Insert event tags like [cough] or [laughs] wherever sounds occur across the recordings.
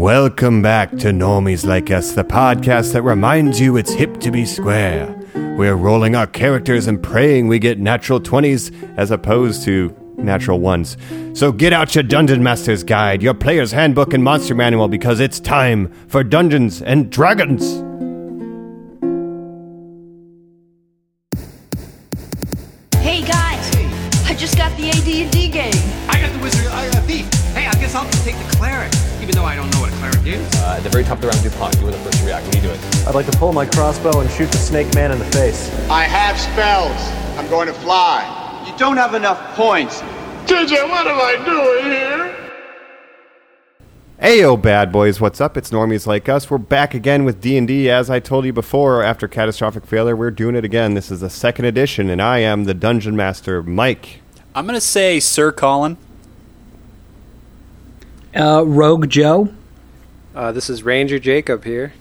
Welcome back to Normies Like Us, the podcast that reminds you it's hip to be square. We're rolling our characters and praying we get natural 20s as opposed to natural ones. So get out your Dungeon Master's Guide, your player's handbook, and monster manual because it's time for Dungeons and Dragons. Crossbow and shoot the snake man in the face. I have spells. I'm going to fly. You don't have enough points. JJ, what am I doing here? Hey, Ayo, bad boys, what's up? It's Normies Like Us. We're back again with D&D. As I told you before, after Catastrophic Failure, we're doing it again. This is the second edition, and I am the Dungeon Master, Mike. I'm gonna say Sir Colin. Uh, Rogue Joe. Uh, this is Ranger Jacob here.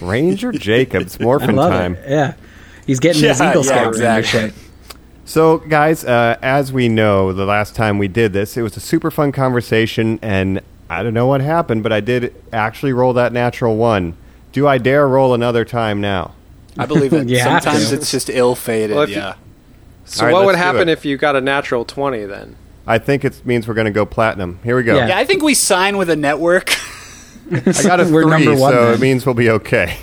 Ranger [laughs] Jacobs, I Morphin love Time. it. Yeah, he's getting his Eagle yeah, Scout Ranger exactly. shit. So, guys, uh, as we know, the last time we did this, it was a super fun conversation, and I don't know what happened, but I did actually roll that natural one. Do I dare roll another time now? I believe it. [laughs] You Sometimes it's just ill-fated. Well, if you- yeah. So All right, what would happen if you got a natural 20 then? I think it means we're going to go platinum. Here we go. Yeah. yeah, I think we sign with a network. [laughs] I got a We're three, number one so then. it means we'll be okay.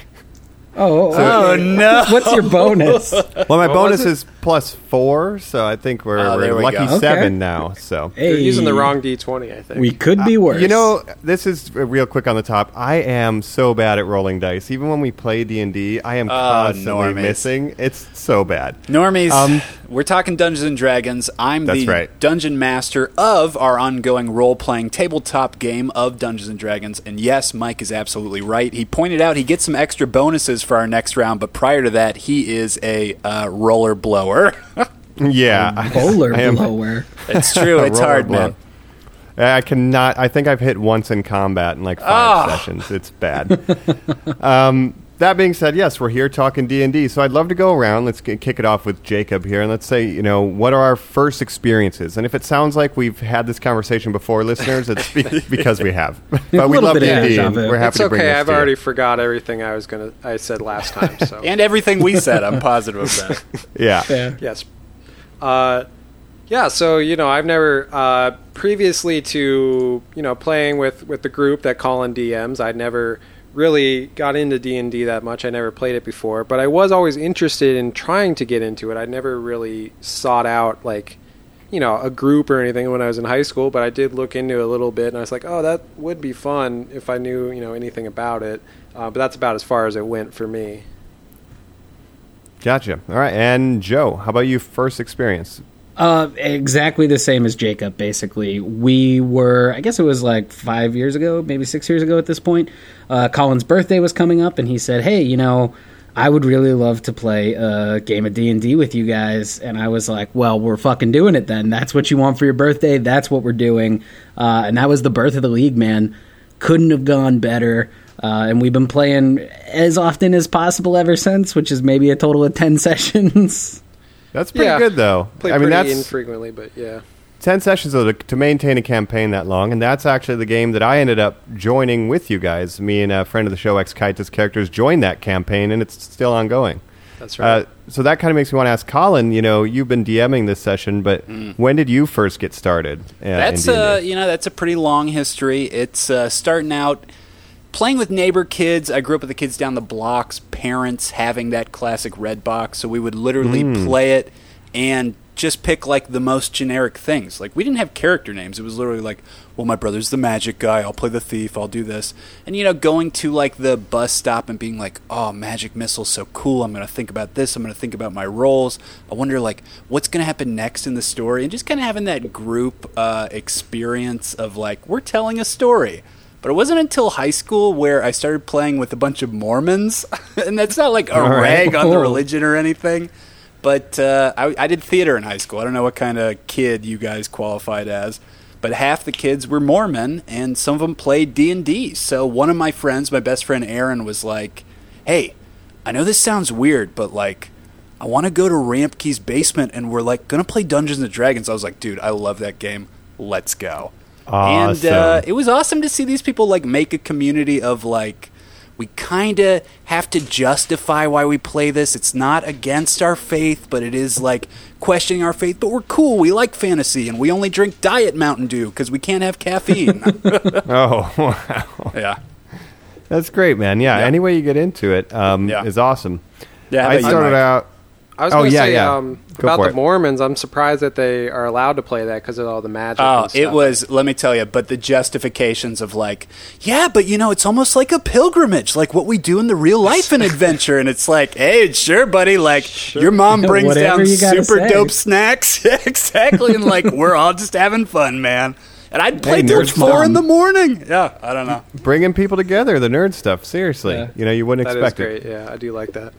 Oh oh, oh, oh no! What's your bonus? Well, my What bonus was it? is plus four, so I think we're, Oh, we're we lucky go. seven Okay. now. So hey, You're using the wrong D20, I think. We could be worse. You know, this is uh, real quick on the top. I am so bad at rolling dice. Even when we play D and D, I am constantly normies. missing. It's so bad. Normies, Um, we're talking Dungeons and Dragons. I'm That's the right. dungeon master of our ongoing role-playing tabletop game of Dungeons and Dragons. And yes, Mike is absolutely right. He pointed out he gets some extra bonuses for our next round, but prior to that, he is a uh, roller blower. [laughs] Yeah, bowler I am- blower. it's true. [laughs] it's hard, blow. man. I cannot. I think I've hit once in combat in like five Ah. sessions. It's bad. [laughs] um, that being said, yes, we're here talking D and D. So I'd love to go around. Let's g- kick it off with Jacob here, and let's say, you know, what are our first experiences? And if it sounds like we've had this conversation before, listeners, it's be- [laughs] because we have. [laughs] but we love bit D and D, deja and vu. we're happy it's to bring okay. this I've to you. already forgot everything I was gonna I said last time. [laughs] So And everything we said, I'm positive of that. Yeah. Yeah. yes, uh, yeah. So you know, I've never uh, previously to you know playing with with the group that call in DMs. I'd never really got into D and D that much. I never played it before, but I was always interested in trying to get into it. I never really sought out like you know a group or anything when I was in high school, but I did look into it a little bit, and I was like, oh, that would be fun if I knew you know anything about it. Uh, but that's about as far as it went for me. Gotcha. All right. And Joe, how about you? First experience? Uh, exactly the same as Jacob. Basically, we were. I guess it was like five years ago, maybe six years ago at this point. Uh, Colin's birthday was coming up, and he said, "Hey, you know." I would really love to play a game of D and D with you guys, and I was like, "Well, we're fucking doing it then. That's what you want for your birthday. That's what we're doing." Uh, and that was the birth of the league, man. Couldn't have gone better. Uh, and we've been playing as often as possible ever since, which is maybe a total of ten [laughs] sessions. That's pretty Yeah. good, though. Play I mean, pretty that's infrequently, but yeah. 10 sessions though to, to maintain a campaign that long and that's actually the game that i ended up joining with you guys me and a friend of the show ex Kitus characters joined that campaign and it's still ongoing That's right. uh, so that kind of makes me want to ask colin you know you've been dming this session but when did you first get started uh, That's D&D? uh, you know, that's a pretty long history. It's uh, starting out playing with neighbor kids. I grew up with the kids down the blocks. Parents having that classic red box, so we would literally play it and just pick like the most generic things. Like we didn't have character names. It was literally like, well, my brother's the magic guy. I'll play the thief. I'll do this. And you know, going to like the bus stop and being like, oh, magic missile's so cool. I'm gonna think about this. I'm gonna think about my roles. I wonder like what's gonna happen next in the story, and just kind of having that group uh, experience of like we're telling a story. But it wasn't until high school where I started playing with a bunch of Mormons, [laughs] and that's not like a All right. rag on the religion or anything. But uh, I, I did theater in high school. I don't know what kind of kid you guys qualified as, but half the kids were Mormon, and some of them played D and D. So one of my friends, my best friend Aaron, was like, "Hey, I know this sounds weird, but like." I want to go to Rampkey's basement and we're like gonna play Dungeons and Dragons. I was like, dude, I love that game. Let's go. Awesome. And uh, it was awesome to see these people like make a community of like we kind of have to justify why we play this. It's not against our faith, but it is like questioning our faith. But we're cool. We like fantasy, and we only drink Diet Mountain Dew because we can't have caffeine. [laughs] oh, wow. yeah, That's great, man. Yeah, Yeah. any way you get into it um, Yeah. is awesome. yeah. I started out. I was Oh, going to yeah, say yeah. um, about the it. Mormons. I'm surprised that they are allowed to play that because of all the magic. Oh, and it was. Let me tell you. But the justifications of like, yeah, but you know, it's almost like a pilgrimage, like what we do in the real life and [laughs] adventure. And it's like, hey, sure, buddy. Like your mom [laughs] brings Whatever down super say. dope snacks, [laughs] exactly. And like we're all just having fun, man. And I'd play till four mom. in the morning. Yeah, I don't know. Bringing people together, the nerd stuff. Seriously, Yeah. you know, you wouldn't That is expect great. it. Yeah, I do like that.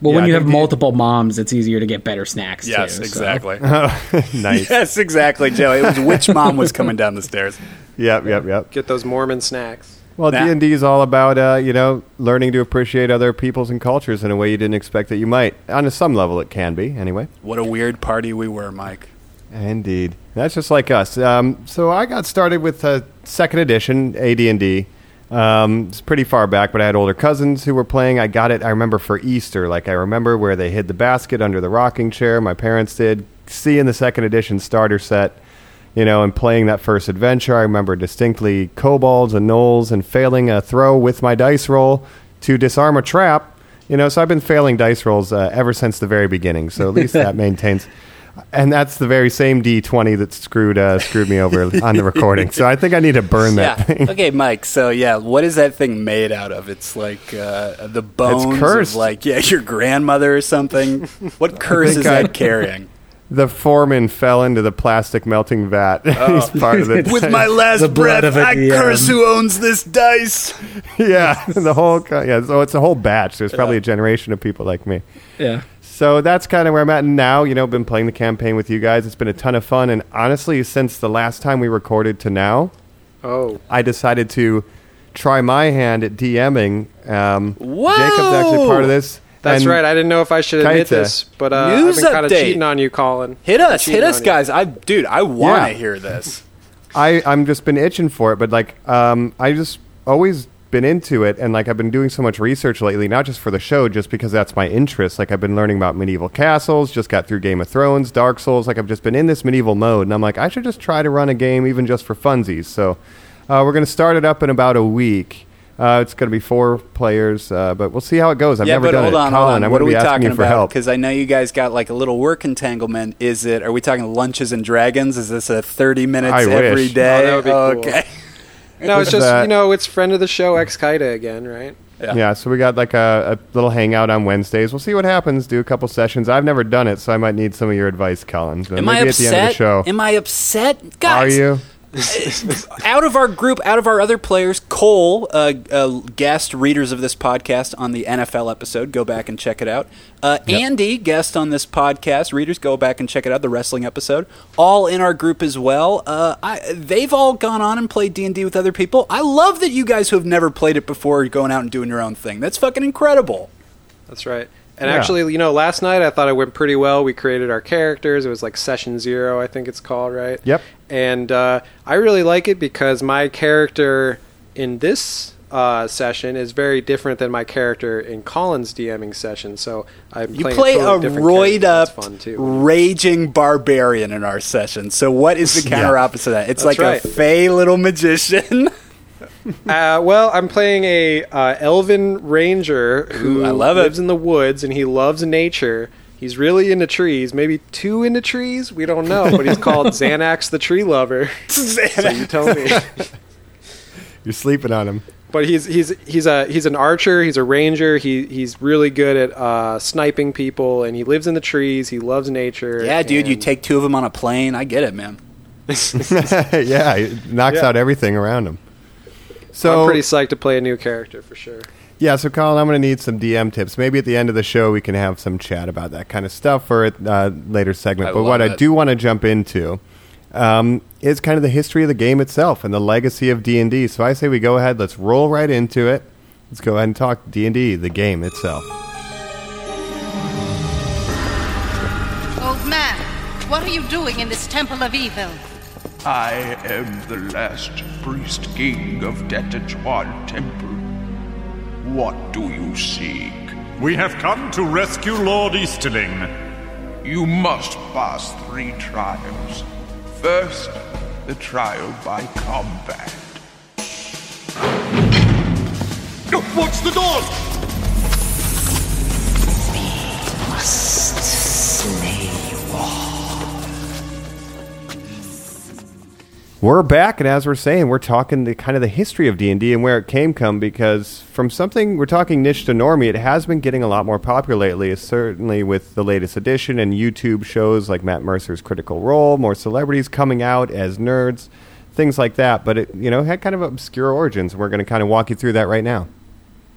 Well, Yeah, when you have the- multiple moms, it's easier to get better snacks. Yes, too, so. exactly. [laughs] nice. Yes, exactly, Joe. It was which mom was coming down the stairs. [laughs] Yep, yep, yep. Get those Mormon snacks. Well, D and D is all about uh, you know learning to appreciate other peoples and cultures in a way you didn't expect that you might. On some level, it can be anyway. What a weird party we were, Mike. Indeed, that's just like us. Um, so I got started with uh, second edition AD&D. Um, it's pretty far back, but I had older cousins who were playing. I got it. I remember for Easter, like I remember where they hid the basket under the rocking chair. My parents did. Seeing the second edition starter set, you know, and playing that first adventure. I remember distinctly kobolds and gnolls and failing a throw with my dice roll to disarm a trap. You know, so I've been failing dice rolls uh, ever since the very beginning. So at least that [laughs] maintains. And that's the very same D20 that screwed uh, screwed me over [laughs] on the recording. So I think I need to burn that yeah. thing. Okay, Mike. So yeah, what is that thing made out of? It's like uh, the bones cursed. of like yeah, your grandmother or something. What [laughs] curse is I- that carrying? The foreman fell into the plastic melting vat. [laughs] He's part of the With my last The breath, of it, I yeah. curse who owns this dice. yeah, the whole yeah. So it's a whole batch. There's probably a generation of people like me. Yeah. So that's kind of where I'm at now. You know, been playing the campaign with you guys. It's been a ton of fun, and honestly, since the last time we recorded to now, Oh, I decided to try my hand at DMing. Um, Whoa! Jacob's actually part of this. that's and right. I didn't know if I should admit Kaita. this, but uh, News I've been kind of cheating on you, Colin. Hit us, hit us, on you. guys. I dude, I want to Yeah. hear this. I I'm just been itching for it, but like um I just always been into it and like I've been doing so much research lately, not just for the show, just because that's my interest. Like I've been learning about medieval castles, just got through Game of Thrones, Dark Souls, like I've just been in this medieval mode and I'm like I should just try to run a game even just for funsies. So uh, we're going to start it up in about a week. Uh, it's going to be four players, uh, but we'll see how it goes. I've yeah, never but done hold it. on, Colin, hold on. I What are wouldn't we be talking you for about? help. Because I know you guys got like a little work entanglement. Is it? Are we talking lunches and dragons? Is this a thirty minutes I every wish. day? Oh, that would be cool. okay. No, it's just that- you know, it's friend of the show, ex Kaida again, right? Yeah. Yeah, so we got like a, a little hangout on Wednesdays. We'll see what happens. Do a couple sessions. I've never done it, so I might need some of your advice, Colin. So Am maybe I at the upset? end of the show. Am I upset, Are you? Out of our group, out of our other players, Cole, uh, uh, guest readers of this podcast on the NFL episode, go back and check it out. Uh, Andy, guest on this podcast, readers, go back and check it out. The wrestling episode, all in our group as well. Uh, I, they've all gone on and played D and D with other people. I love that you guys who have never played it before are going out and doing your own thing. That's fucking incredible. That's right. And Yeah. actually, you know, last night I thought it went pretty well. We created our characters. It was like session zero, I think it's called, right? Yep. And uh, I really like it because my character in this uh, session is very different than my character in Colin's DMing session. So I'm You playing play totally a different roid up, That's fun too. raging barbarian in our session. So what is the [laughs] counter opposite of that? It's That's like right. a fey little magician. [laughs] [laughs] Uh, well, I'm playing a uh, elven ranger who Ooh, I love it. lives in the woods and he loves nature. He's really into trees, maybe too into trees. We don't know, but he's called [laughs] Xanax the Tree Lover. [laughs] So you tell me. You're sleeping on him. But he's he's he's a he's an archer. He's a ranger. He he's really good at uh, sniping people, and he lives in the trees. He loves nature. Yeah, dude, you take two of them on a plane. I get it, man. yeah, it knocks Yeah. out everything around him. So I'm pretty psyched to play a new character for sure. yeah, so Colin, I'm going to need some DM tips. Maybe at the end of the show we can have some chat about that kind of stuff for a uh, later segment. I but what I do want to jump into um, is kind of the history of the game itself and the legacy of D and D. So I say we go ahead. Let's roll right into it. Let's go ahead and talk D and D, the game itself. Old man, what are you doing in this temple of evil? I am the last priest king of Detachuan Temple. What do you seek? We have come to rescue Lord Easterling. You must pass three trials. First, the trial by combat. Watch the door! We're back, and as we're saying, we're talking the kind of the history of D and where it came from. Because from something we're talking niche to normie, it has been getting a lot more popular lately. Certainly with the latest edition and YouTube shows like Matt Mercer's Critical Role, more celebrities coming out as nerds, things like that. But it you know had kind of obscure origins. and We're going to kind of walk you through that right now.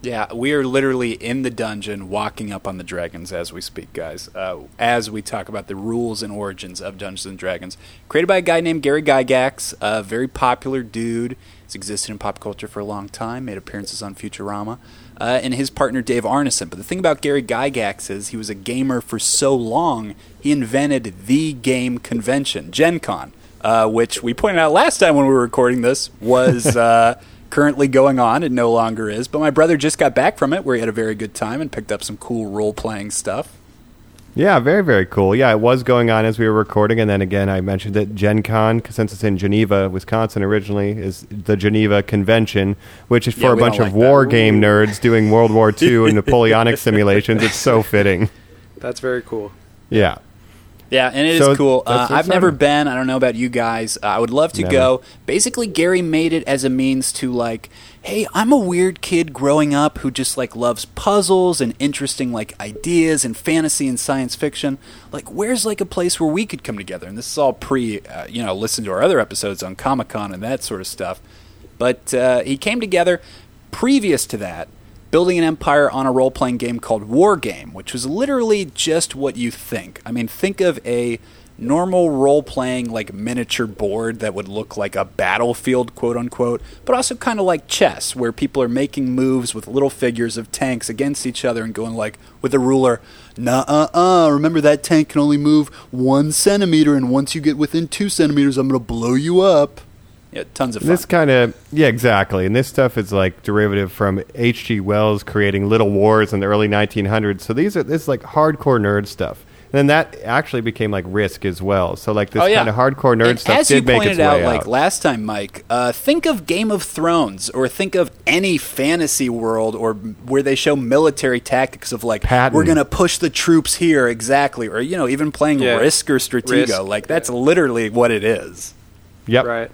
Yeah, we are literally in the dungeon walking up on the dragons as we speak, guys. Uh, as we talk about the rules and origins of Dungeons and Dragons. Created by a guy named Gary Gygax, a very popular dude. He's existed in pop culture for a long time, made appearances on Futurama. Uh, and his partner Dave Arneson. But the thing about Gary Gygax is he was a gamer for so long, he invented the game convention, Gen Con, uh, which we pointed out last time when we were recording this was. [laughs] Currently going on. It no longer is. But my brother just got back from it where he had a very good time and picked up some cool role playing stuff. Yeah, very, very cool. Yeah, it was going on as we were recording, and then again, I mentioned that Gen Con, 'cause since it's in Geneva, Wisconsin originally, is the Geneva Convention, which is for Yeah, a bunch of like that. game nerds doing World War [laughs] II and Napoleonic simulations. It's so fitting. That's very cool. Yeah. Yeah, and it is So cool. Uh, I've never been. I don't know about you guys. Uh, I would love to Never. go. Basically, Gary made it as a means to like, hey, I'm a weird kid growing up who just like loves puzzles and interesting like ideas and fantasy and science fiction. Like, where's like a place where we could come together? And this is all pre, uh, you know, listen to our other episodes on Comic Con and that sort of stuff. But uh, he came together previous to that, building an empire on a role playing game called War Game, which was literally just what you think. I mean, think of a normal role playing like miniature board that would look like a battlefield quote unquote but also kind of like chess where people are making moves with little figures of tanks against each other and going like with a ruler nah uh uh remember that tank can only move one centimeter and once you get within two centimeters i'm gonna blow you up yeah tons of fun This kind of yeah, exactly. And this stuff is like derivative from H.G. Wells creating Little Wars in the early 1900s. So these are this is like hardcore nerd stuff. And then that actually became like Risk as well. So like this Oh, yeah. kind of hardcore nerd And stuff as did you make pointed its out, way like out. last time, Mike, uh, think of Game of Thrones, or think of any fantasy world, or where they show military tactics of like Patton. we're gonna push the troops here exactly, or you know even playing Yeah. Risk or Stratego, Risk, like that's literally what it is. Yep. Right.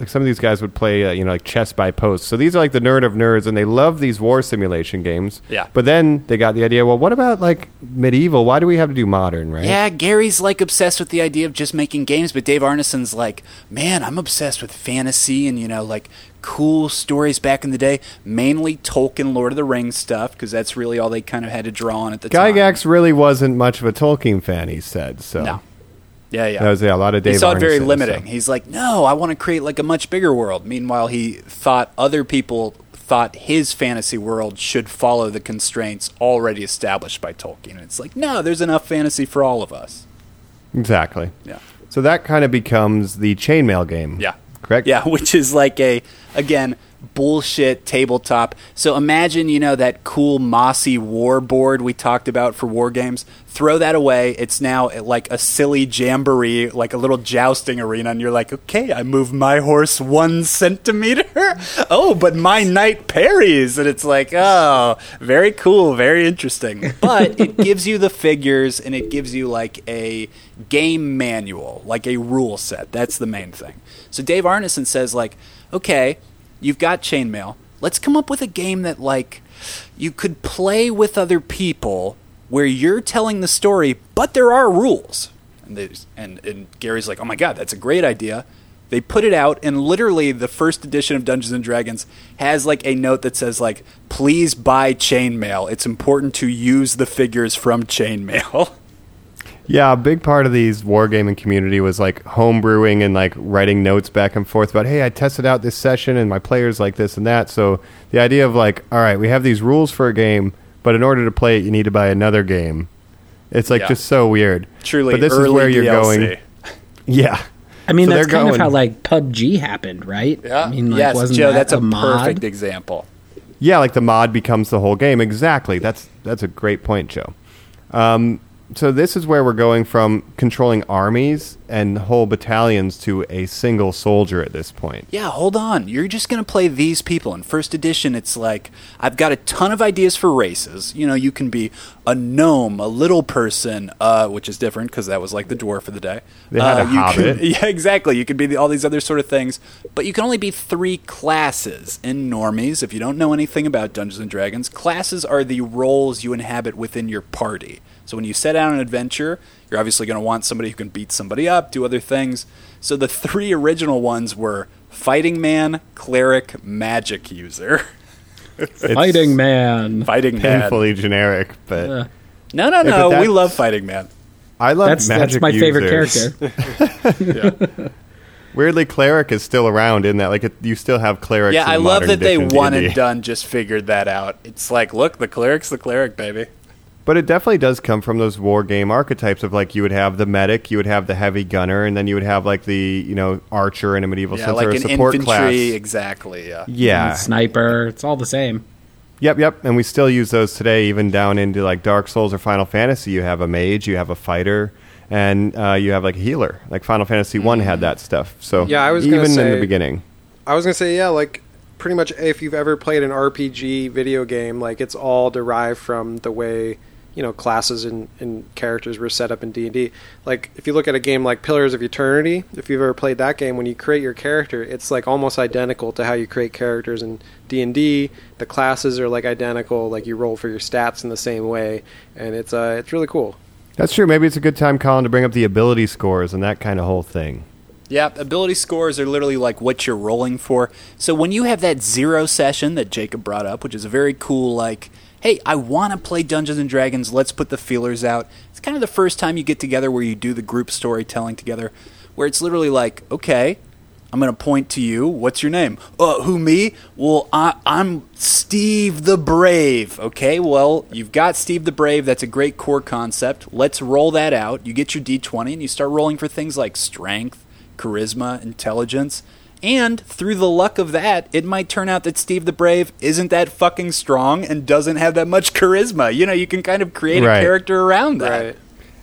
Like some of these guys would play, uh, you know, like chess by post. So these are like the nerd of nerds, and they love these war simulation games. Yeah. But then they got the idea. Well, what about like medieval? Why do we have to do modern? Right. Yeah, Gary's like obsessed with the idea of just making games, but Dave Arneson's like, man, I'm obsessed with fantasy and you know like cool stories back in the day, mainly Tolkien, Lord of the Rings stuff, because that's really all they kind of had to draw on at the time. Gygax really wasn't much of a Tolkien fan. He said so. No. Yeah, yeah. That was yeah, a lot of Dave. he saw it very limiting. so. He's like, no, I want to create like a much bigger world. Meanwhile, he thought other people thought his fantasy world should follow the constraints already established by Tolkien. And it's like, no, there's enough fantasy for all of us. Exactly. Yeah. So that kind of becomes the chainmail game. Yeah. Correct. Yeah, [laughs] which is like a again bullshit tabletop. So imagine, you know, that cool mossy war board we talked about for war games. Throw that away. It's now eh, like a silly jamboree, like a little jousting arena, and you're like, okay, I move my horse one centimeter. [laughs] oh, but my knight parries, and it's like, oh, very cool, very interesting. But [laughs] it gives you the figures, and it gives you like a game manual, like a rule set. That's the main thing. So Dave Arneson says, like, okay, you've got chainmail. Let's come up with a game that like you could play with other people where you're telling the story, but there are rules. And and and Gary's like, "Oh my god, that's a great idea." They put it out and literally the first edition of Dungeons and Dragons has like a note that says like, "Please buy chainmail. It's important to use the figures from chainmail." [laughs] Yeah, a big part of these wargaming community was like homebrewing and like writing notes back and forth about, hey, I tested out this session and my players like this and that. So the idea of like, all right, we have these rules for a game, but in order to play it, you need to buy another game. It's like Yeah. just so weird. Truly but this early is where you're DLC. going. Yeah. I mean, So that's they're kind of going- how like PUBG happened, right? Yeah. I mean, like, yes, wasn't Joe, that that's a, mod? perfect example. Yeah, like the mod becomes the whole game. Exactly. That's that's a great point, Joe. Um, so this is where we're going from controlling armies and whole battalions to a single soldier at this point. Yeah, hold on. You're just going to play these people. In first edition, it's like I've got a ton of ideas for races. You know, you can be a gnome, a little person, uh, which is different because that was like the dwarf of the day. They had Uh, a you hobbit. Can, [laughs] yeah, exactly. You could be the, all these other sort of things, but you can only be three classes in normies. If you don't know anything about Dungeons and Dragons, classes are the roles you inhabit within your party. So when you set out on an adventure, you're obviously going to want somebody who can beat somebody up, do other things. So the three original ones were fighting man, cleric, magic user. [laughs] Fighting man. Fighting man. Painfully generic, but Uh, No, no, Yeah, no. we love fighting man. I love that's magic that's my favorite users. character. [laughs] [laughs] Weirdly, cleric is still around in that. Like, it, you still have clerics. Yeah, in I love that they edition one D&D. and done just figured that out. It's like, look, the cleric's the cleric, baby. But it definitely does come from those war game archetypes of like you would have the medic, you would have the heavy gunner, and then you would have like the you know archer in a medieval Yeah, sense like or a an support infantry, class. exactly. Yeah. Yeah, Sniper. It's all the same. Yep, yep. And we still use those today, even down into like Dark Souls or Final Fantasy. You have a mage, you have a fighter, and uh, you have like a healer. Like Final Fantasy One Mm-hmm. had that stuff. So Yeah, I was gonna even in the beginning. I was gonna say yeah, like pretty much if you've ever played an RPG video game, like it's all derived from the way you know classes and, and characters were set up in D and D. Like if you look at a game like Pillars of Eternity, if you've ever played that game, when you create your character, it's like almost identical to how you create characters in D and D. The classes are like identical, like you roll for your stats in the same way, and it's uh it's really cool. That's true. Maybe it's a good time, Colin, to bring up the ability scores and that kind of whole thing. Yeah, ability scores are literally like what you're rolling for. So when you have that zero session that Jacob brought up, which is a very cool, like, hey, I want to play Dungeons and Dragons, let's put the feelers out. It's kind of the first time you get together where you do the group storytelling together, where it's literally like, okay, I'm going to point to you. What's your name? Uh, who, me? Well, I, I'm Steve the Brave. Okay, well, you've got Steve the Brave. That's a great core concept. Let's roll that out. You get your d20 and you start rolling for things like strength, charisma, intelligence. And through the luck of that, it might turn out that Steve the Brave isn't that fucking strong and doesn't have that much [laughs] charisma. You know, you can kind of create Right. a character around that. Right.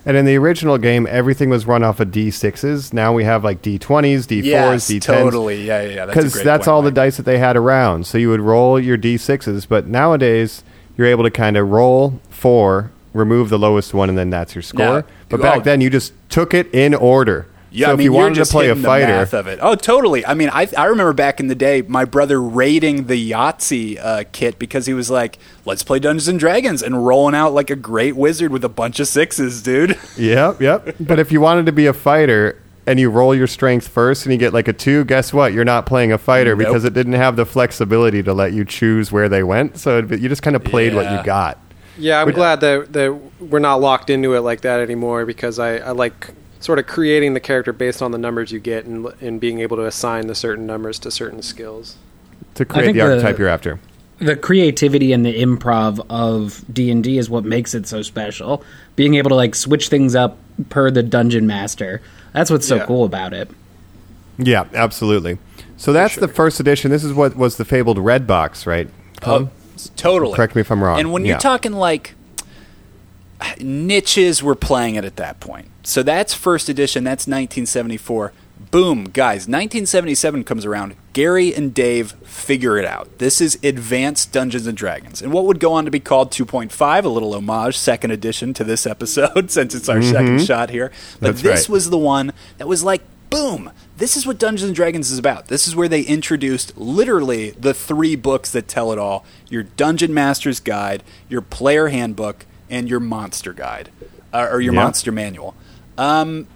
And in the original game, everything was run off of D6s. Now we have like D20s, D4s, Yes, D10s. totally. Yeah, yeah, yeah. That's Because great that's point, all the dice that they had around. So you would roll your D6s, but nowadays you're able to kind of roll four, remove the lowest one, and then that's your score. Yeah. But Oh. back then you just took it in order. Yeah, so I if mean, you you're wanted just to play a the fighter, of it. Oh, totally. I mean, I I remember back in the day, my brother raiding the Yahtzee uh, kit because he was like, "Let's play Dungeons and Dragons," and rolling out like a great wizard with a bunch of sixes, dude. [laughs] Yep, yep. but if you wanted to be a fighter and you roll your strength first and you get like a two, guess what? You're not playing a fighter Nope. because it didn't have the flexibility to let you choose where they went. So it, you just kind of played what you got. Yeah, I'm But- glad that that we're not locked into it like that anymore because I, I like sort of creating the character based on the numbers you get and and being able to assign the certain numbers to certain skills. To create think the the- archetype you're after. the creativity and the improv of D&D is what makes it so special. Being able to like switch things up per the dungeon master. That's what's so Yeah. cool about it. Yeah, absolutely. So that's the first edition. This is what was the fabled red box, right? Uh, Colin? Oh, totally. Correct me if I'm wrong. And when you're talking like niches, we're playing it at that point. So that's first edition. That's 1974. Boom, guys. 1977 comes around. Gary and Dave figure it out. This is Advanced Dungeons and Dragons, and what would go on to be called 2.5, a little homage, second edition to this episode, [laughs] since it's our second shot here. But That's this right. was the one that was like, boom, this is what Dungeons and Dragons is about. This is where they introduced literally the three books that tell it all your Dungeon Master's Guide, your Player Handbook, and your Monster Guide, uh, or your Yeah. Monster Manual. Um,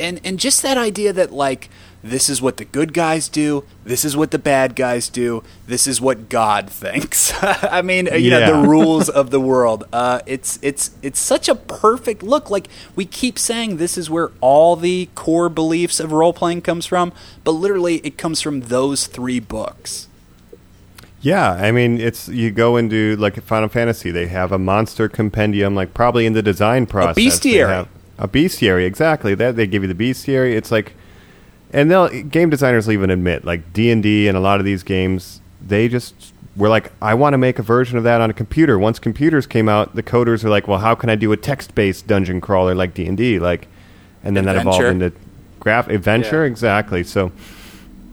and, and just that idea that, like, this is what the good guys do, this is what the bad guys do, this is what God thinks. [laughs] I mean, you know, the [laughs] rules of the world. Uh, it's it's it's such a perfect look. Like we keep saying, this is where all the core beliefs of role playing comes from, but literally, it comes from those three books. Yeah, I mean, it's you go into like Final Fantasy, they have a monster compendium, like probably in the design process. they bestiary. A bestiary, exactly. That they give you the bestiary. It's like and they'll game designers will even admit like D and D and a lot of these games, they just were like, I want to make a version of that on a computer. Once computers came out, the coders are like, well, how can I do a text-based dungeon crawler like D and D? Like, and then that evolved into graph adventure Yeah. exactly. So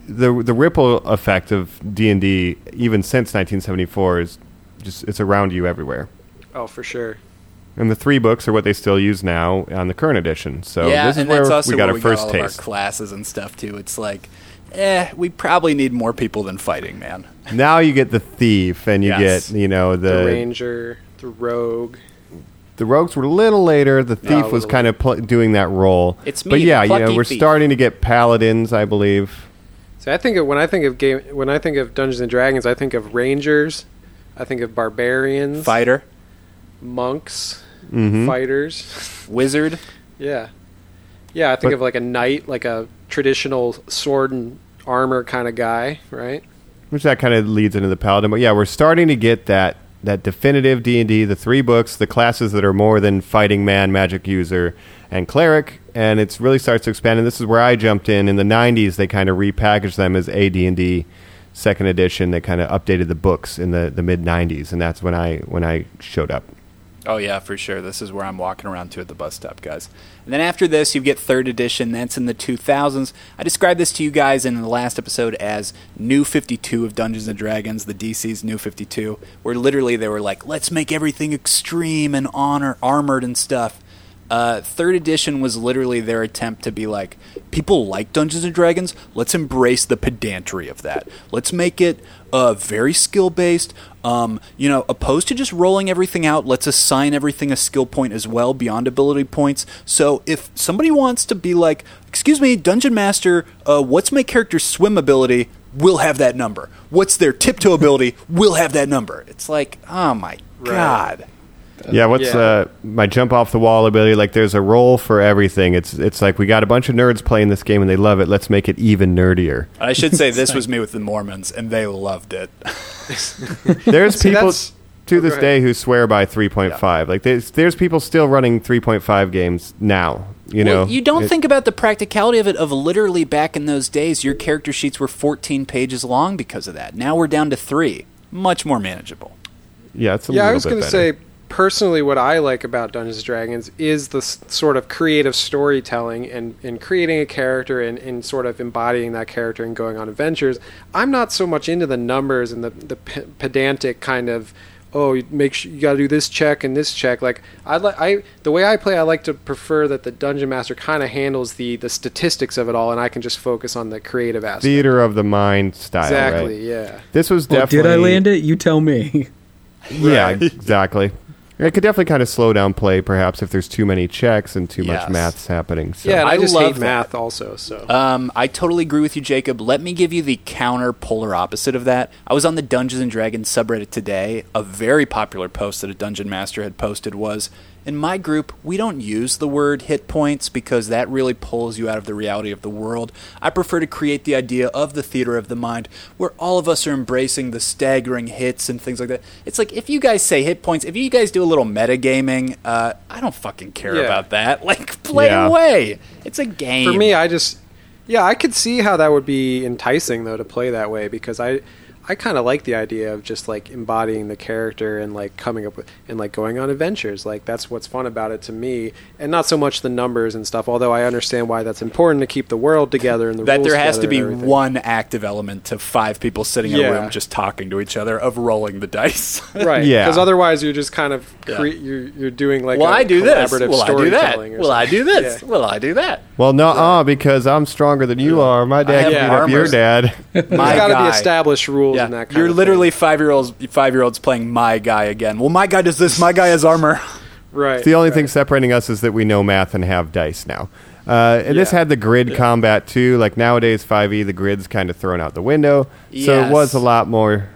the the ripple effect of D and D, even since 1974, is just it's around you everywhere. Oh, for sure. And the three books are what they still use now on the current edition. So yeah, this is and where that's also we got where our we first got all taste. of our classes and stuff too. It's like, eh, we probably need more people than fighting, man. now you get the thief, and you Yes. get you know The, the ranger, the rogue. the rogues were a little later. The thief a was little kind of pl- doing that role. It's me, but the yeah, you know we're thief. starting to get paladins, I believe. See, I think of, when I think of game, when I think of Dungeons and Dragons, I think of rangers, I think of barbarians, Fighter, monks, Mhm. fighters. [laughs] wizard. Yeah, yeah. I think But- of like a knight, like a traditional sword and armor kind of guy, right? which that kind of leads into the paladin. But yeah, we're starting to get that that definitive D and D, the three books, the classes that are more than fighting man, magic user, and cleric, and it really starts to expand. And this is where I jumped in in the '90s. They kind of repackaged them as AD and D second edition. They kind of updated the books in the, the mid '90s, and that's when I when I showed up. Oh yeah, for sure. This is where I'm walking around to at the bus stop, guys. And then after this, you get third edition. That's in the 2000s. I described this to you guys in the last episode as New 52 of Dungeons and Dragons, the DC's New 52, where literally they were like, "Let's make everything extreme and honor armored and stuff." Uh, third edition was literally their attempt to be like, people like Dungeons and Dragons. Let's embrace the pedantry of that. Let's make it uh, very skill based. Um, you know, opposed to just rolling everything out, let's assign everything a skill point as well beyond ability points. So if somebody wants to be like, excuse me, Dungeon Master, uh, what's my character's swim ability? We'll have that number. What's their tiptoe ability? We'll have that number. It's like, oh my god. Yeah, what's Yeah. Uh, my jump off the wall ability? Like, there's a role for everything. It's it's like we got a bunch of nerds playing this game and they love it. Let's make it even nerdier. I should say this [laughs] was me with the Mormons, and they loved it. [laughs] There's See, people to oh, this day who swear by 3.5. Like, there's there's people still running 3.5 games now. You know, you don't It- think about the practicality of it. Of literally back in those days, your character sheets were 14 pages long because of that. Now we're down to three, much more manageable. Yeah, it's a yeah, little I was going to say personally, what I like about Dungeons and Dragons is the s- sort of creative storytelling and, and creating a character and, and sort of embodying that character and going on adventures. I'm not so much into the numbers and the the p- pedantic kind of. Oh, you make sure you got to do this check and this check. Like I like I the way I play, I like to prefer that the dungeon master kind of handles the the statistics of it all, and I can just focus on the creative aspect. theater of the mind style. exactly. Right? Yeah. This was Well, definitely. did I land it? You tell me. [laughs] Yeah, exactly. It could definitely kind of slow down play, perhaps, if there's too many checks and too Yes. much maths happening. So. Yeah, and I, I just love hate that. math also. So Um, I totally agree with you, Jacob. Let me give you the counter polar opposite of that. I was on the Dungeons and Dragons subreddit today. A very popular post that a dungeon master had posted was In my group, we don't use the word hit points because that really pulls you out of the reality of the world. I prefer to create the idea of the theater of the mind where all of us are embracing the staggering hits and things like that. It's like if you guys say hit points, if you guys do a little metagaming, uh, I don't fucking care Yeah. about that. [laughs] Like, play Yeah. away. It's a game. For me, I just yeah, I could see how that would be enticing though to play that way because I I kind of like the idea of just like embodying the character and like coming up with and like going on adventures. Like that's what's fun about it to me, and not so much the numbers and stuff. Although I understand why that's important to keep the world together and the that rules there has to be one active element to five people sitting in a room just talking to each other of rolling the [laughs] dice. right? Yeah. because otherwise you're just kind of Yeah. you're you're doing like Will a I do this? collaborative Will I do that? storytelling or Will I do this? Yeah. Will I do that? Well, no, uh, because I'm stronger than you are. My dad have beat up your dad. My There's got to be established rules Yeah, and that kind you're of literally five year olds five year olds playing my guy again. Well, my guy does this. My guy has armor. thing. [laughs] right. the only right. thing separating us is that we know math and have dice now. Uh, and this had the grid combat too. Like nowadays, 5e, the grid's kind of thrown out the window. So it was a lot more,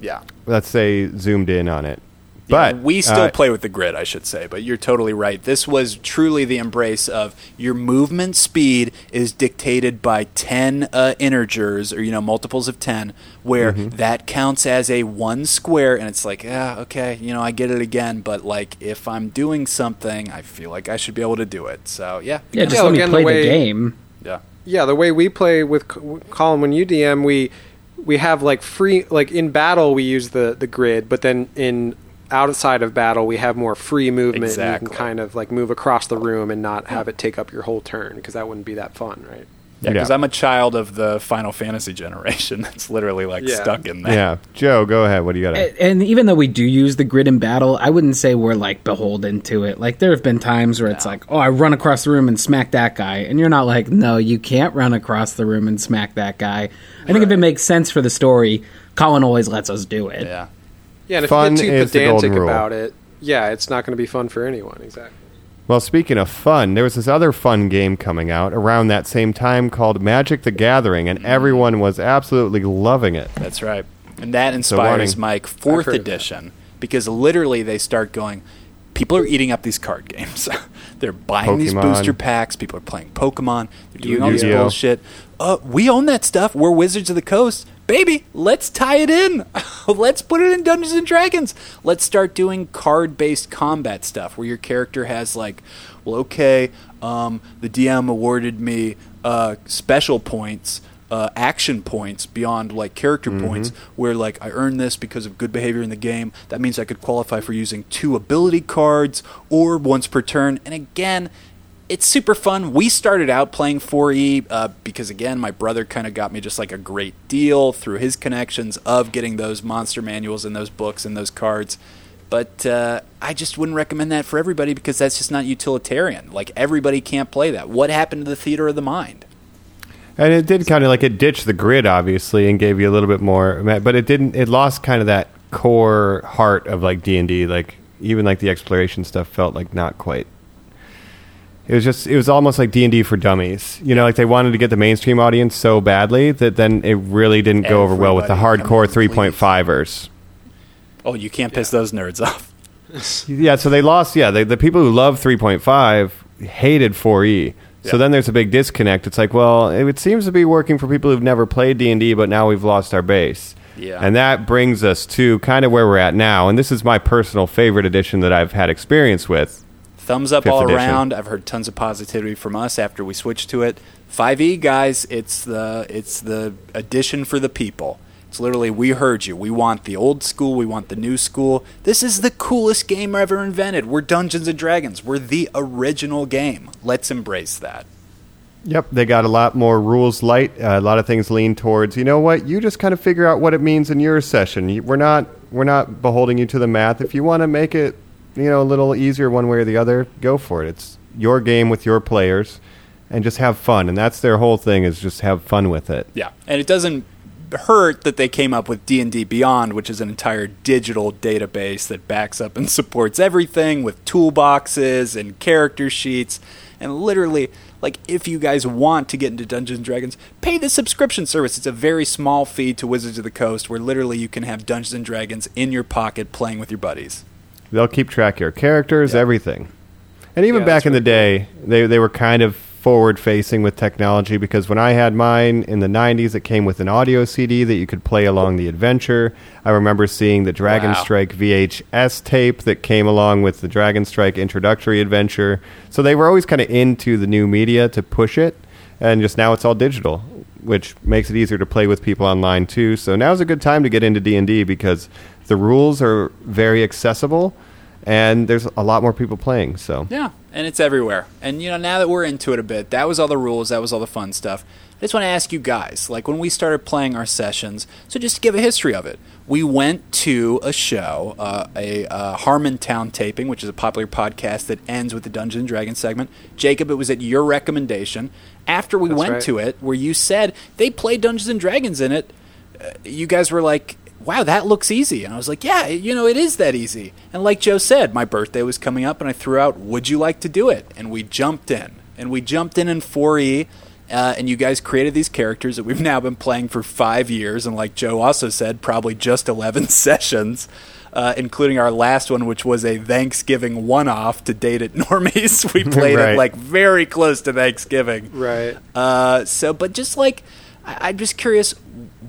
Yeah. let's say, zoomed in on it. Yeah, But we still uh, play with the grid, I should say. But you're totally right. This was truly the embrace of your movement speed is dictated by ten uh, integers, or you know multiples of ten, where Mm-hmm. that counts as a one square, and it's like, yeah, okay, you know, I get it again. But like, if I'm doing something, I feel like I should be able to do it. So yeah, Yeah, just Yeah, let me again, the play the, way- game. yeah. yeah, the way we play with C- Colin when you DM, we we have like free like in battle we use the the grid, but then in outside of battle we have more free movement. and Exactly. You can kind of like move across the room and not have it take up your whole turn because that wouldn't be that fun, right? Yeah, because Yeah. I'm a child of the Final Fantasy generation. [laughs] That's literally like Yeah. stuck in there. Yeah, Joe, go ahead. What do you got? A- And even though we do use the grid in battle, I wouldn't say we're like beholden to it. Like there have been times where it's like, oh, I run across the room and smack that guy, and you're not like, no, you can't run across the room and smack that guy. I think if it makes sense for the story, Colin always lets us do it. Yeah. Yeah, and if Fun you get too pedantic about it, yeah, it's not going to be fun for anyone. Exactly. Well, speaking of fun, there was this other fun game coming out around that same time called Magic the Gathering, and everyone was absolutely loving it. That's right. And that So inspires wanting- Mike fourth edition because literally they start going. People are eating up these card games. [laughs] they're buying these booster packs. People are playing Pokemon. They're doing all this Yu-Gi-Oh. bullshit. Uh, we own that stuff. We're Wizards of the Coast, baby. Let's tie it in. [laughs] let's put it in Dungeons and Dragons. Let's start doing card-based combat stuff where your character has like, well, okay, um, the DM awarded me uh, special points uh, action points beyond like character points where like I earned this because of good behavior in the game. That means I could qualify for using two ability cards or once per turn. And again, it's super fun. We started out playing 4E uh, because again, my brother kind of got me just like a great deal through his connections of getting those monster manuals and those books and those cards. But uh, I just wouldn't recommend that for everybody because that's just not utilitarian. Like everybody can't play that. What happened to the theater of the mind? And it did kind of like it ditched the grid, obviously, and gave you a little bit more. But it didn't. It lost kind of that core heart of like D and D. Like even like the exploration stuff felt like not quite. It was just. It was almost like D and D for dummies. You know, like they wanted to get the mainstream audience so badly that then it really didn't go over well with the Everybody, hardcore come three on, point fivers. Oh, you can't piss those nerds off. [laughs] Yeah, so they lost. Yeah, they, the people who love 3.5 hated 4e. So then there's a big disconnect. It's like, well, it, seems to be working for people who've never played D&D, but now we've lost our base. Yeah. And that brings us to kind of where we're at now. And this is my personal favorite edition that I've had experience with. Thumbs up Fifth all edition. around. I've heard tons of positivity from us after we switched to it. 5e guys, it's the it's the edition for the people. It's literally we heard you. We want the old school, we want the new school. This is the coolest game ever invented. We're Dungeons and Dragons. We're the original game. Let's embrace that. Yep, they got a lot more rules light. Uh, a lot of things lean towards, you know what? You just kind of figure out what it means in your session. You- We're not we're not beholding you to the math. If you want to make it, you know, a little easier one way or the other, go for it. It's your game with your players and just have fun. And that's their whole thing is just have fun with it. Yeah, and it doesn't hurt that they came up with D&D Beyond, which is an entire digital database that backs up and [laughs] supports everything with toolboxes and character sheets and literally like if you guys want to get into Dungeons and Dragons, pay the subscription service. It's a very small fee to Wizards of the Coast where literally you can have Dungeons and Dragons in your pocket playing with your buddies. They'll keep track of your characters, everything. And even Yeah, back in the day, they they were kind of forward facing with technology because when I had mine in the 90s, it came with an audio CD that you could play along the adventure. I remember seeing the Dragon Wow. Strike VHS tape that came along with the Dragon Strike introductory adventure. So they were always kind of into the new media to push it. And just now it's all digital, which makes it easier to play with people online too. So now's a good time to get into D&D because the rules are very accessible and there's a lot more people playing. So Yeah, and it's everywhere. And you know, now that we're into it a bit, that was all the rules, that was all the fun stuff. I just want to ask you guys, like when we started playing our sessions, so just to give a history of it, we went to a show, uh, a uh, Harmontown taping, which is a popular podcast that ends with the Dungeons and Dragons segment. Jacob, it was at your recommendation. After we That's went right. to it, where you said they play Dungeons and Dragons in it, uh, you guys were like, wow, that looks easy. And I was like, yeah, you know, it is that easy. And like Joe said, my birthday was coming up, and I threw out, would you like to do it? And we jumped in. And we jumped in in 4E, uh, and you guys created these characters that we've [laughs] now been playing for five years. And like Joe also said, probably just 11 [laughs] sessions. Uh, including our last one, which was a Thanksgiving one-off to date at [laughs] Normies. We played Right. it like very close to Thanksgiving. Right. Uh, so, but just like, I- I'm just curious,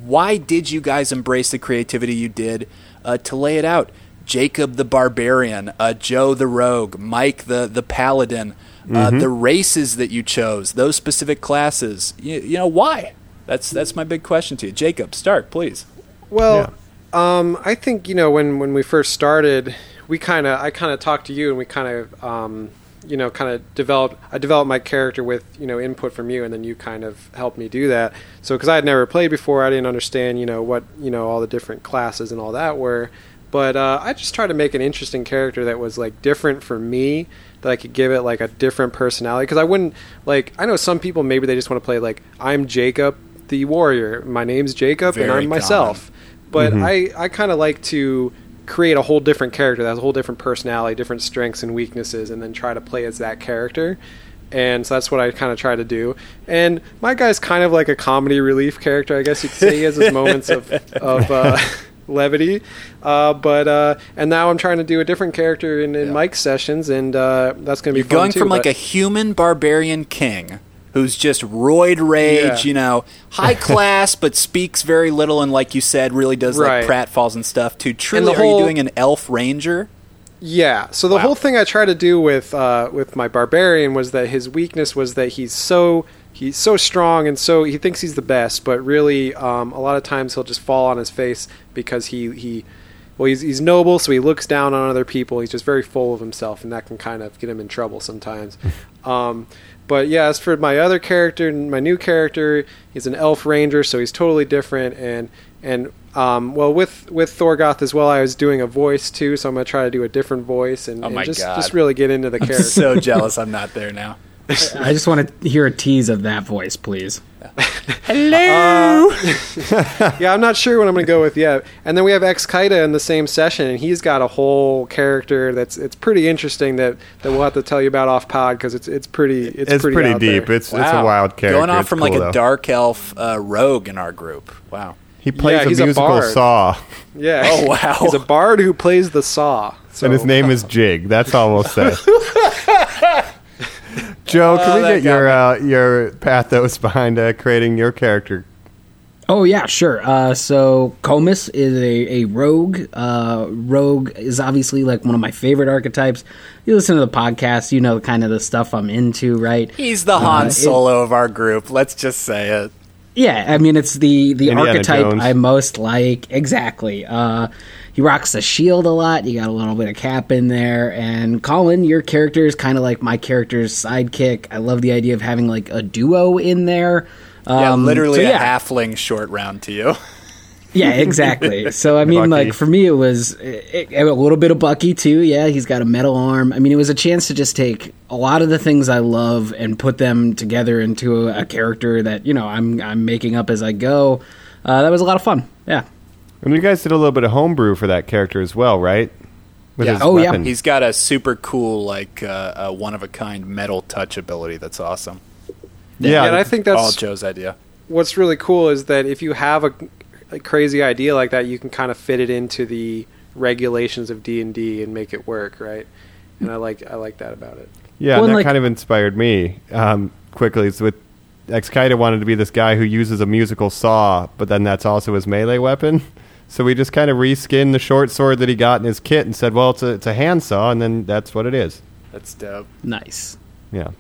why did you guys embrace the creativity you did uh, to lay it out? Jacob the barbarian, uh, Joe the rogue, Mike the the paladin. uh, the races that you chose, those specific classes. You, you know why? That's that's my big question to you, Jacob. Start, please. Well, um, I think you know when when we first started, we kind of I kind of talked to you and we kind of um, you know kind of developed I developed my character with you know input from you and then you kind of helped me do that. So because I had never played before, I didn't understand you know what you know all the different classes and all that were. But uh, I just tried to make an interesting character that was like different for me that I could give it like a different personality because I wouldn't like I know some people maybe they just want to play like I'm Jacob the warrior. My name's Jacob and I'm myself. But Mhm. I I kind of like to create a whole different character that has a whole different personality, different strengths and weaknesses, and then try to play as that character. And so that's what I kind of try to do. And my guy's kind of like a comedy relief character, I guess you could say. He has his moments of of uh, [laughs] levity, uh, but uh, and now I'm trying to do a different character in, in Mike's sessions, and uh, that's going to be going too, from like a human barbarian king who's just roid rage, Yeah. you know, high [laughs] class but speaks very little and like you said really does Right. like pratfalls and stuff to truly the are you doing an elf ranger? Yeah. So the whole thing I try to do with uh, with my barbarian was that his weakness was that he's so he's so strong and so he thinks he's the best, but really um, a lot of times he'll just fall on his face because he he well he's he's noble, so he looks down on other people. He's just very full of himself, and that can kind of get him in trouble sometimes. [laughs] um, but yeah, as for my other character, my new character, he's an elf ranger, so he's totally different. And and um, well, with with Thorgoth as well, I was doing a voice too, so I'm gonna try to do a different voice and, Oh and my just God. just really get into the I'm character. so [laughs] jealous I'm not there now. I just want to hear a tease of that voice, please. Hello. [laughs] yeah, I'm not sure what I'm going to go with yet. And then we have Ex Kaida in the same session, and he's got a whole character that's it's pretty interesting that, that we'll have to tell you about off pod because it's it's pretty it's, It's pretty out deep. there. It's- it's a wild character. Going off It's from cool, like a though. dark elf uh, rogue in our group. Wow. He plays Yeah, a he's a musical bard. saw, yeah. Oh, wow. [laughs] he's a bard who plays the saw. So and his name is Jig. That's all we'll say. [laughs] Joe, can Oh, we get your uh, your pathos [laughs] behind uh, creating your character? Oh yeah, sure. Uh, so Comus is a, a rogue. Uh, rogue is obviously like one of my favorite archetypes. You listen to the podcast, you know kind of the stuff I'm into, right? He's the Han Uh, it- Solo of our group. Let's just say it. Yeah, I mean it's the the Indiana archetype Jones. I most like. Exactly. Uh, he rocks the shield a lot. You got a little bit of cap in there, and Colin, your character is kind of like my character's sidekick. I love the idea of having like a duo in there. yeah, Um, literally so a halfling short round to you. [laughs] Yeah, exactly. [laughs] So I mean, Bucky. like for me, it was it, it- a little bit of Bucky too. Yeah, he's got a metal arm. I mean, it was a chance to just take a lot of the things I love and put them together into a, a character that you know I'm I'm making up as I go. Uh, that was a lot of fun. Yeah. And you guys did a little bit of homebrew for that character as well, right? With yeah. his weapon. He's got a super cool, like, uh, uh, one of a kind metal touch ability that's awesome. Yeah, and I think that's all Joe's idea. what's really cool is that if you have a, a crazy idea like that, you can kind of fit it into the regulations of D and D and make it work, right? And I like I like that about it. Yeah, Well, and that like- kind of inspired me um, quickly. It's with Ex Kaida wanted to be this guy who uses a musical saw, but then that's also his melee weapon. [laughs] So we just kind of reskinned the short sword that he got in his kit and said, "Well, it's a it's a hand saw," and then that's what it is. That's dope. Nice. Yeah.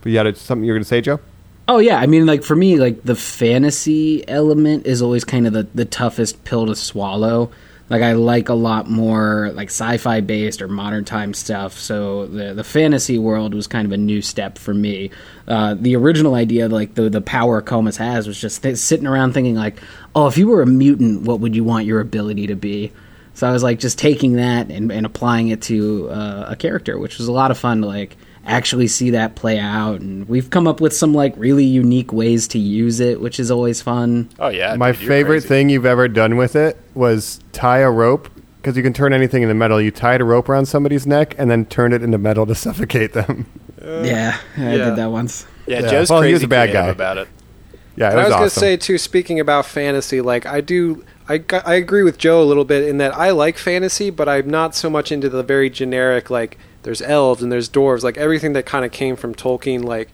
But you had something you were going to say, Joe? Oh yeah, I mean, like for me, like the fantasy element is always kind of the the toughest pill to swallow. Like I like a lot more like sci-fi based or modern time stuff. So the the fantasy world was kind of a new step for me. Uh, the original idea, like the the power Comus has, was just th- sitting around thinking like, oh, if you were a mutant, what would you want your ability to be? So I was like just taking that and, and applying it to uh, a character, which was a lot of fun to like actually see that play out. And we've come up with some like really unique ways to use it, which is always fun. Oh yeah, My dude, favorite crazy. thing you've ever done with it was tie a rope because you can turn anything into metal. You tied a rope around somebody's neck and then turned it into metal to [laughs] suffocate them. Uh, yeah, I yeah. did that once. Yeah, Yeah. Joe's Well, he crazy was a bad guy. about it. Yeah, it And I was, was awesome. gonna say too. Speaking about fantasy, like I do, I I agree with Joe a little bit in that I like fantasy, but I'm not so much into the very generic like there's elves and there's dwarves, like everything that kind of came from Tolkien, like.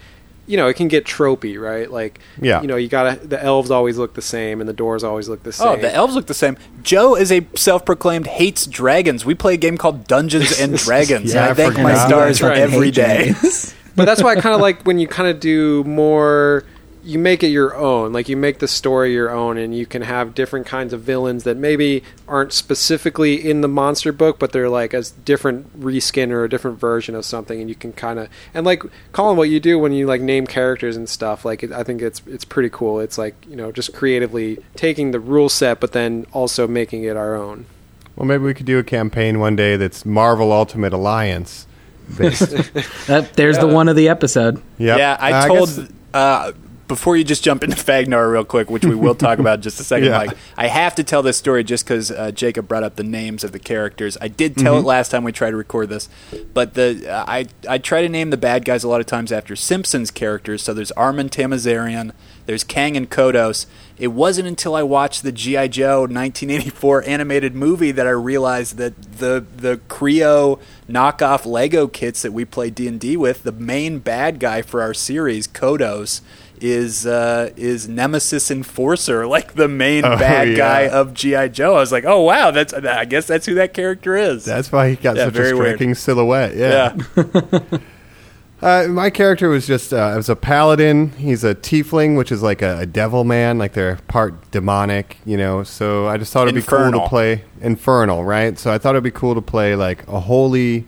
You know, it can get tropey, right? Like, Yeah. you know, you gotta. The elves always look the same, and the dwarves always look the same. Oh, the elves look the same. Joe is a self-proclaimed hates dragons. We play a game called Dungeons and [laughs] Dragons, Yeah, and I I thank my stars That's right. every Hate day. dragons. but that's why I kind of like when you kind of do more. You make it your own, like you make the story your own, and you can have different kinds of villains that maybe aren't specifically in the monster book, but they're like a different reskin or a different version of something, and you can kind of and like Colin, what you do when you like name characters and stuff, like it, I think it's it's pretty cool. It's like you know just creatively taking the rule set, but then also making it our own. Well, maybe we could do a campaign one day that's Marvel Ultimate Alliance. Based. [laughs] That, there's the one of the episode. Yep. Yeah, I Uh, told. guess- uh, before you just jump into Fagnar real quick, which we will talk about in just a second, Yeah. Mike, I have to tell this story just because uh, Jacob brought up the names of the characters. I did tell Mhm. it last time we tried to record this, but the uh, I I try to name the bad guys a lot of times after Simpsons characters. So there's Armin Tamzarian, there's Kang and Kodos. It wasn't until I watched the GI Joe 1984 animated movie that I realized that the the Kre-O knockoff Lego kits that we play D and D with, the main bad guy for our series, Kodos, is uh, is Nemesis Enforcer, like the main Oh, bad yeah. guy of GI Joe. I was like, oh wow, that's I guess that's who that character is. That's why he got Yeah, such a very weird. striking silhouette. Yeah. yeah. [laughs] Uh, my character was just uh, I was a paladin. He's a tiefling, which is like a, a devil man, like they're part demonic, you know. So I just thought it'd be cool to play infernal, right? So I thought it'd be cool to play like a holy,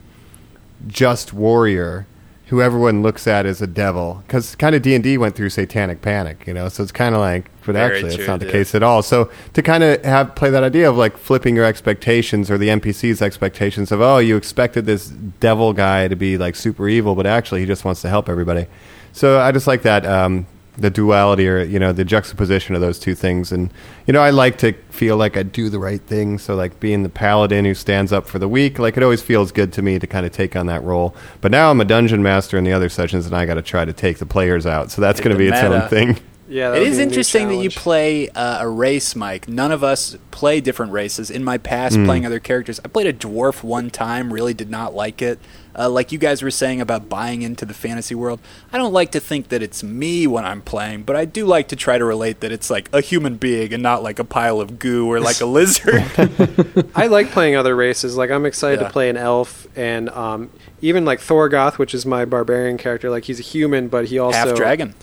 just warrior who everyone looks at as a devil because kind of d&d went through satanic panic you know? So it's kind of like but Very actually true, it's not the dude. case at all. So to kind of have play that idea of like flipping your expectations or the npc's expectations of oh you expected this devil guy to be like super evil but actually he just wants to help everybody. So i just like that um, the duality or you know the juxtaposition of those two things and you know i like to feel like i do the right thing so like being the paladin who stands up for the weak like it always feels good to me to kind of take on that role but now i'm a dungeon master in the other sessions and i got to try to take the players out so that's going to the be its meta. own thing Yeah, that It would is be a new interesting that you play uh, a race, Mike. None of us play different races. In my past, Hmm. playing other characters, I played a dwarf one time. Really did not like it. Uh, like you guys were saying about buying into the fantasy world, I don't like to think that it's me when I'm playing, but I do like to try to relate that it's like a human being and not like a pile of goo or like a [laughs] lizard. [laughs] I like playing other races. Like I'm excited Yeah. to play an elf and um, even like Thorgoth, which is my barbarian character. Like he's a human, but he also Half dragon.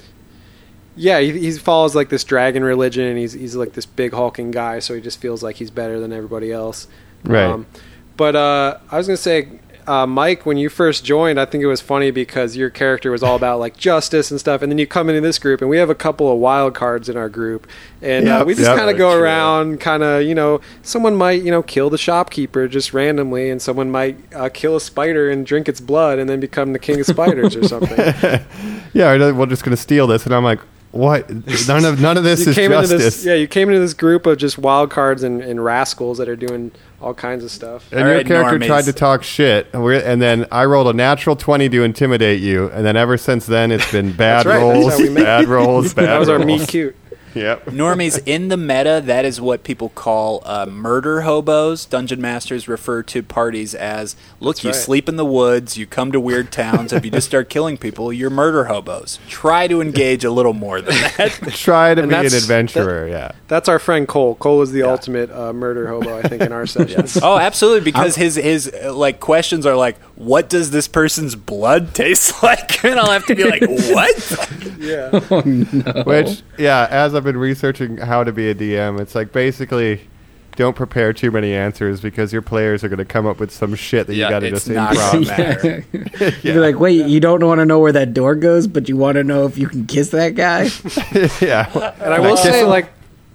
Yeah, he, he follows like this dragon religion, and he's he's like this big hulking guy, so he just feels like he's better than everybody else. Um, Right. but uh, I was gonna say, uh, Mike, when you first joined, I think it was funny because your character was all about like justice and stuff, and then you come into this group, and we have a couple of wild cards in our group, and uh, we just yep. kind of go around, kind of you know, someone might you know kill the shopkeeper just randomly, and someone might uh, kill a spider and drink its blood, and then become the king of spiders or something. [laughs] yeah we're just going to steal this and i'm like what? None of none of this [laughs] you is came justice into this yeah you came into this group of just wild cards and, and rascals that are doing all kinds of stuff. And All your right, character normies. tried to talk shit, and, then I rolled a natural twenty to intimidate you, and then ever since then it's been bad right, that's rolls, how we bad rolls, [laughs] bad that was our rolls. meet cute Yep. [laughs] Normies in the meta, that is what people call uh, murder hobos. Dungeon masters refer to parties as look, you right. sleep in the woods, you come to weird towns. if you just start killing people, you're murder hobos. Try to engage a little more than that. [laughs] Try to And be an that's- adventurer. yeah. that's our friend cole cole is the ultimate uh, murder hobo i think in our [laughs] sessions oh, absolutely, because his his uh, like questions are like, "What does this person's blood taste like?" And I'll have to be like, "What?" yeah Which, yeah, as I've been researching how to be a DM, it's like basically don't prepare too many answers because your players are going to come up with some shit that Yeah, you got to just improv. gonna matter. [laughs] [laughs] You'd be like, wait, you don't want to know where that door goes, but you want to know if you can kiss that guy? [laughs] yeah. and i will say like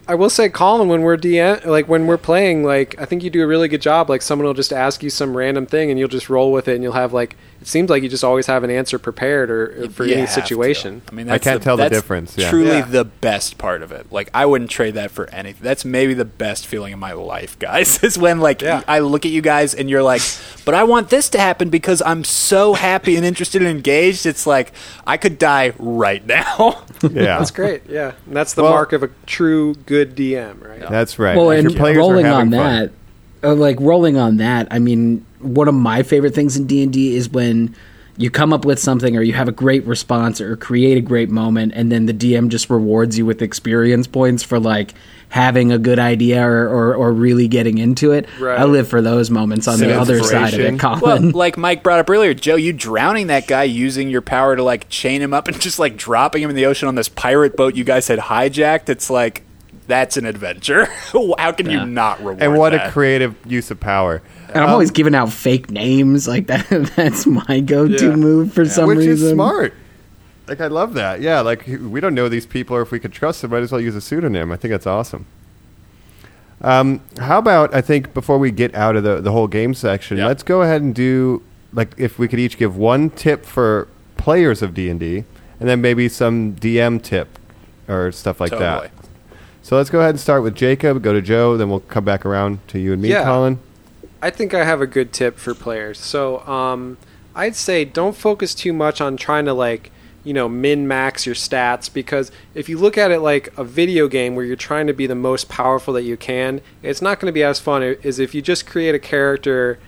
I will say, Colin, when we're DM, like when we're playing, like I think you do a really good job. Like someone will just ask you some random thing, and you'll just roll with it, and you'll have like it seems like you just always have an answer prepared or, or for You any have to. situation. I mean, I can't tell the difference, yeah. Truly, Yeah. the best part of it. Like, I wouldn't trade that for anything. That's maybe the best feeling in my life, guys. [laughs] Is when like Yeah. I look at you guys and you're like, but I want this to happen because I'm so happy and interested and engaged. It's like I could die right now. [laughs] Yeah. That's great. Yeah, and that's the Well- mark of a true good DM, right? That's right. well, and your players are rolling on that, uh, like rolling on that, I mean, one of my favorite things in D and D is when you come up with something or you have a great response or create a great moment and then the DM just rewards you with experience points for like having a good idea or, or, or really getting into it. Right. I live for those moments on the other side of it, [laughs] Well, like Mike brought up earlier, Joe, you drowning that guy using your power to like chain him up and just like dropping him in the ocean on this pirate boat you guys had hijacked. It's like that's an adventure. [laughs] How can Yeah. you not reward And what that? a creative use of power. and I'm always giving out fake names like [laughs] that. That's my go-to Yeah. move for some Which reason. is smart. Like I love that. Yeah, like we don't know these people, or if we could trust them, might as well use a pseudonym. I think that's awesome. Um, how about I think before we get out of the the whole game section, let's go ahead and do like if we could each give one tip for players of D and D, and then maybe some DM tip or stuff like Totally. that. So let's go ahead and start with Jacob. Go to Joe, then we'll come back around to you and me, Yeah. Colin. I think I have a good tip for players. So, um, I'd say don't focus too much on trying to like, you know, min max your stats because if you look at it like a video game where you're trying to be the most powerful that you can, it's not going to be as fun as if you just create a character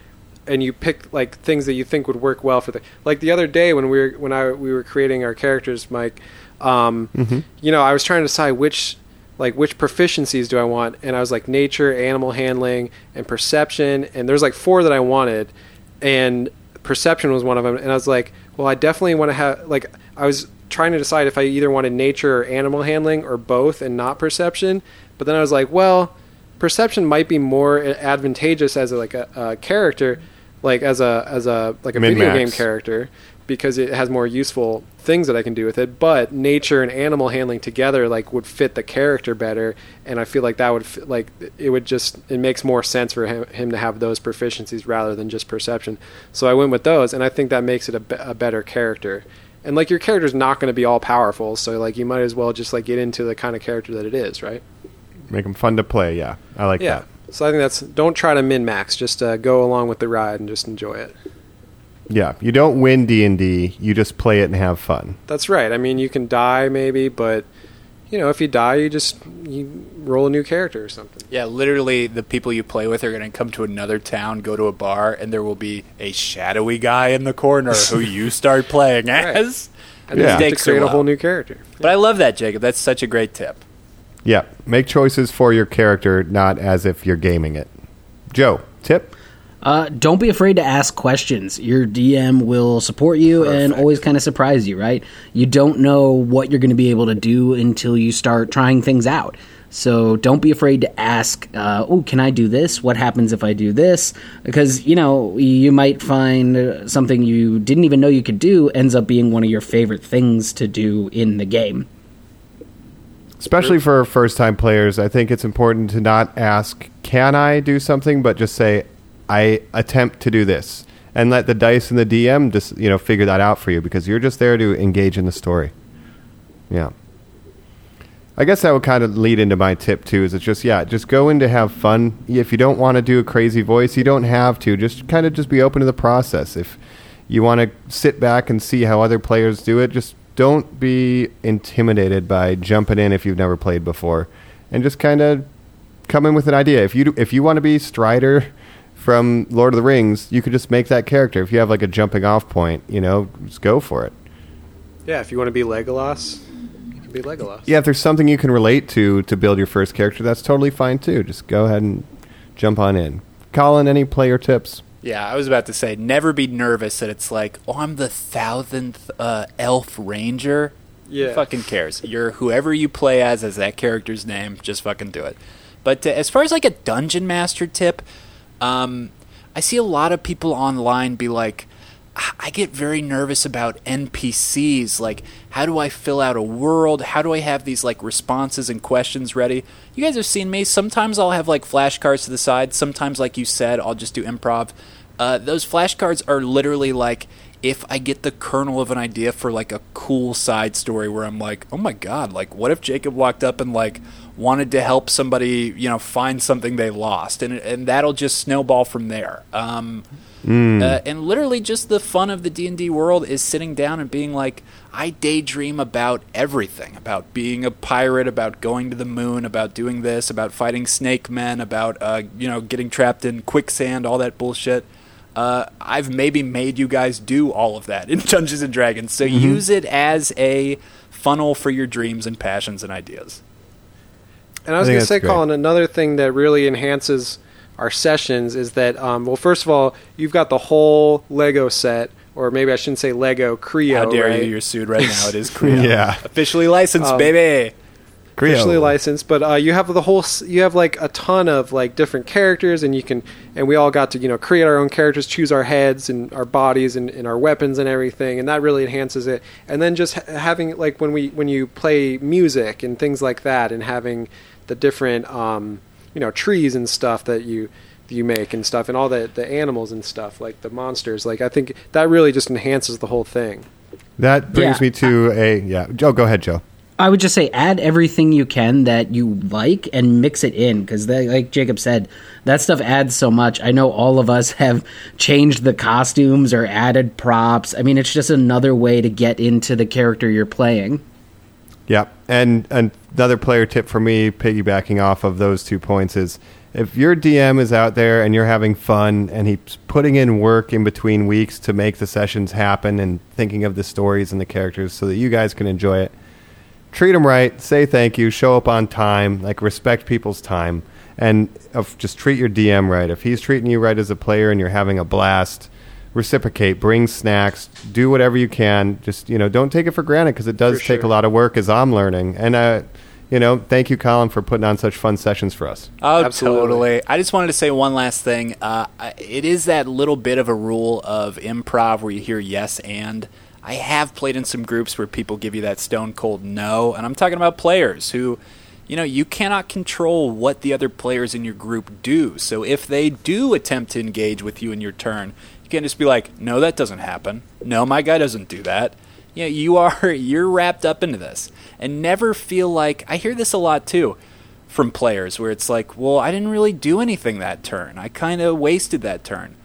and you pick like things that you think would work well for the like the other day when we were when I we were creating our characters, Mike. Um, Mhm. You know, I was trying to decide which like which proficiencies do I want, and I was like nature, animal handling, and perception, and there's like four that I wanted, and perception was one of them, and I was like, well, I definitely want to have like I was trying to decide if I either wanted nature or animal handling or both, and not perception, but then I was like, well, perception might be more advantageous as a, like a, a character, like as a as a like a video Min-max. game character because it has more useful things that I can do with it. But nature and animal handling together like would fit the character better, and I feel like that would fit, like it would just it makes more sense for him, him to have those proficiencies rather than just perception. So I went with those, and I think that makes it a, be- a better character. And like your character's not going to be all powerful, so like you might as well just like get into the kind of character that it is, right? Make them fun to play. Yeah, I like yeah. that. So I think that's don't try to min max, just uh, go along with the ride and just enjoy it. Yeah, you don't win D and D. You just play it and have fun. That's right. I mean, you can die maybe, but you know, if you die, you just you roll a new character or something. Yeah, literally, the people you play with are going to come to another town, go to a bar, and there will be a shadowy guy in the corner [laughs] who you start playing as. And then you to create a whole new character. But I love that, Jacob. That's such a great tip. Yeah, make choices for your character, not as if you're gaming it. Joe, tip. Uh, don't be afraid to ask questions. Your DM will support you and always kind of surprise you, right? You don't know what you're going to be able to do until you start trying things out. So don't be afraid to ask, uh, oh, can I do this? What happens if I do this? Because, you know, you might find uh, something you didn't even know you could do ends up being one of your favorite things to do in the game. Especially for first time players, I think it's important to not ask, can I do something, but just say, I attempt to do this. And let the dice and the DM just, you know, figure that out for you because you're just there to engage in the story. Yeah. I guess that would kind of lead into my tip too. Is it's just yeah, just go in to have fun. If you don't want to do a crazy voice, you don't have to. Just kind of just be open to the process. If you want to sit back and see how other players do it, just don't be intimidated by jumping in if you've never played before, and just kind of come in with an idea. If you do, if you want to be Strider from Lord of the Rings, you could just make that character. If you have like a jumping off point, you know, just go for it. Yeah, if you want to be Legolas, you can be Legolas. Yeah, if there's something you can relate to to build your first character, that's totally fine too. Just go ahead and jump on in. Colin, any player tips? Yeah, I was about to say, never be nervous that it's like, oh, I'm the thousandth uh, elf ranger. Yeah. Who fucking cares? You're whoever you play as as that character's name. Just fucking do it. But uh, as far as like a dungeon master tip, um, I see a lot of people online be like, "I- get very nervous about NPCs. Like, how do I fill out a world? How do I have these like responses and questions ready? You guys have seen me. Sometimes I'll have like flashcards to the side. Sometimes, like you said, I'll just do improv. Uh, those flashcards are literally like if I get the kernel of an idea for like a cool side story where I'm like, oh my god, like what if Jacob walked up and like wanted to help somebody, you know, find something they lost, and and that'll just snowball from there. Um, Mm. uh, and literally, just the fun of the D and D world is sitting down and being like, I daydream about everything, about being a pirate, about going to the moon, about doing this, about fighting snake men, about uh, you know getting trapped in quicksand, all that bullshit. Uh, I've maybe made you guys do all of that in [laughs] Dungeons and Dragons. So Mm-hmm. use it as a funnel for your dreams and passions and ideas. And I was going to say, great. Colin, another thing that really enhances our sessions is that, um, well, first of all, you've got the whole Lego set, or maybe I shouldn't say Lego, Kre-O. How dare right? you? You're sued right now. It is [laughs] Kre-O. Yeah. Officially licensed, Um, baby. Officially licensed, but uh, you have the whole, you have like a ton of like different characters, and you can, and we all got to you know create our own characters, choose our heads and our bodies and, and our weapons and everything, and that really enhances it. And then just ha- having like when we when you play music and things like that, and having the different um, you know trees and stuff that you you make and stuff, and all the the animals and stuff like the monsters, like I think that really just enhances the whole thing. That brings Yeah. me to a yeah. Joe, go ahead, Joe. I would just say add everything you can that you like and mix it in because, like Jacob said, that stuff adds so much. I know all of us [laughs] have changed the costumes or added props. I mean, it's just another way to get into the character you're playing. Yeah, and and another player tip for me, piggybacking off of those two points, is if your DM is out there and you're having fun and he's putting in work in between weeks to make the sessions happen and thinking of the stories and the characters so that you guys can enjoy it, treat them right, say thank you, show up on time, like respect people's time, and of just treat your DM right. If he's treating you right as a player and you're having a blast, reciprocate, bring snacks, do whatever you can. Just you know, don't take it for granted because it does For take a lot of work as I'm learning. And uh, you know, thank you, Colin, for putting on such fun sessions for us. Oh, Absolutely. totally. I just wanted to say one last thing. Uh, it is that little bit of a rule of improv where you hear yes and. I have played in some groups where people give you that stone cold no, and I'm talking about players who, you know, you cannot control what the other players in your group do. So if they do attempt to engage with you in your turn, you can't just be like, "No, that doesn't happen. No, my guy doesn't do that." Yeah, you [laughs] are you're wrapped up into this, and never feel like I hear this a lot too from players where it's like, well, I didn't really do anything that turn. I kind of wasted that turn.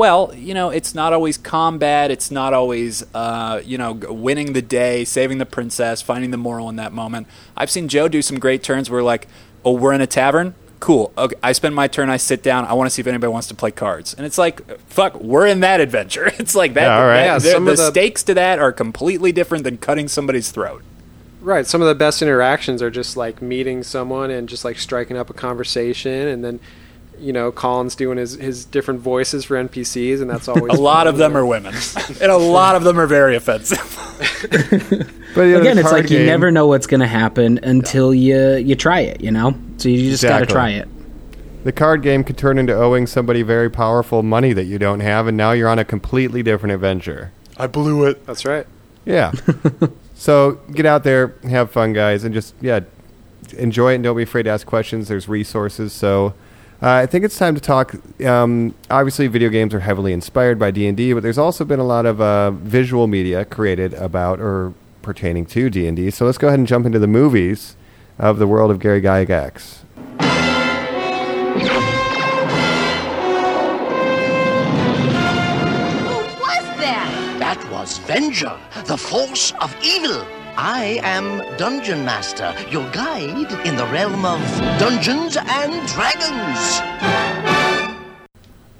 Well, you know, it's not always combat. It's not always, uh, you know, winning the day, saving the princess, finding the moral in that moment. I've seen Joe do some great turns where, like, oh, we're in a tavern. Cool. Okay, I spend my turn. I sit down. I want to see if anybody wants to play cards. And it's like, fuck, we're in that adventure. [laughs] It's like that. Yeah, all right. that- Yeah, the some the of the- stakes to that are completely different than cutting somebody's throat. Right. Some of the best interactions are just like meeting someone and just like striking up a conversation, and then you know Colin's doing his his different voices for NPCs, and that's always [laughs] A lot of them are women, [laughs] and a lot of them are very offensive. [laughs] But you know, Again, it's card like you never know what's going to happen until you you try it. You know, so you just got to try it. The card game could turn into owing somebody very powerful money that you don't have, and now you're on a completely different adventure. I blew it. That's right. Yeah. so get out there, have fun, guys, and just yeah, enjoy it. And don't be afraid to ask questions. There's resources. So uh, I think it's time to talk. Um, obviously, video games are heavily inspired by D and D, but there's also been a lot of uh, visual media created about or pertaining to D and D. So let's go ahead and jump into the movies of the world of Gary Gygax. Who was that? That was Venger, the force of evil. I am Dungeon Master, your guide in the realm of Dungeons and Dragons.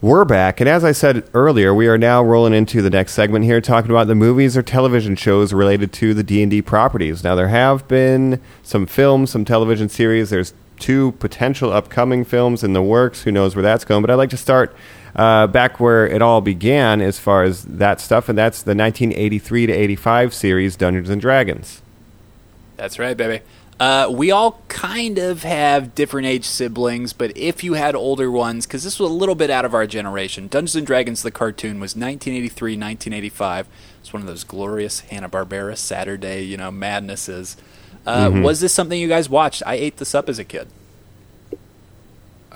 We're back, and as I said earlier, we are now rolling into the next segment here, talking about the movies or television shows related to the D and D properties. Now, there have been some films, some television series. There's two potential upcoming films in the works. Who knows where that's going? But I'd like to start uh, back where it all began, as far as that stuff, and that's the 1983 to 85 series Dungeons and Dragons. That's right, baby. Uh, we all kind of have different age siblings, but if you had older ones, because this was a little bit out of our generation, Dungeons and Dragons the cartoon was 1983, 1985. It's one of those glorious Hanna Barbera Saturday, you know, madnesses. Uh, Mhm. Was this something you guys watched? I ate this up as a kid.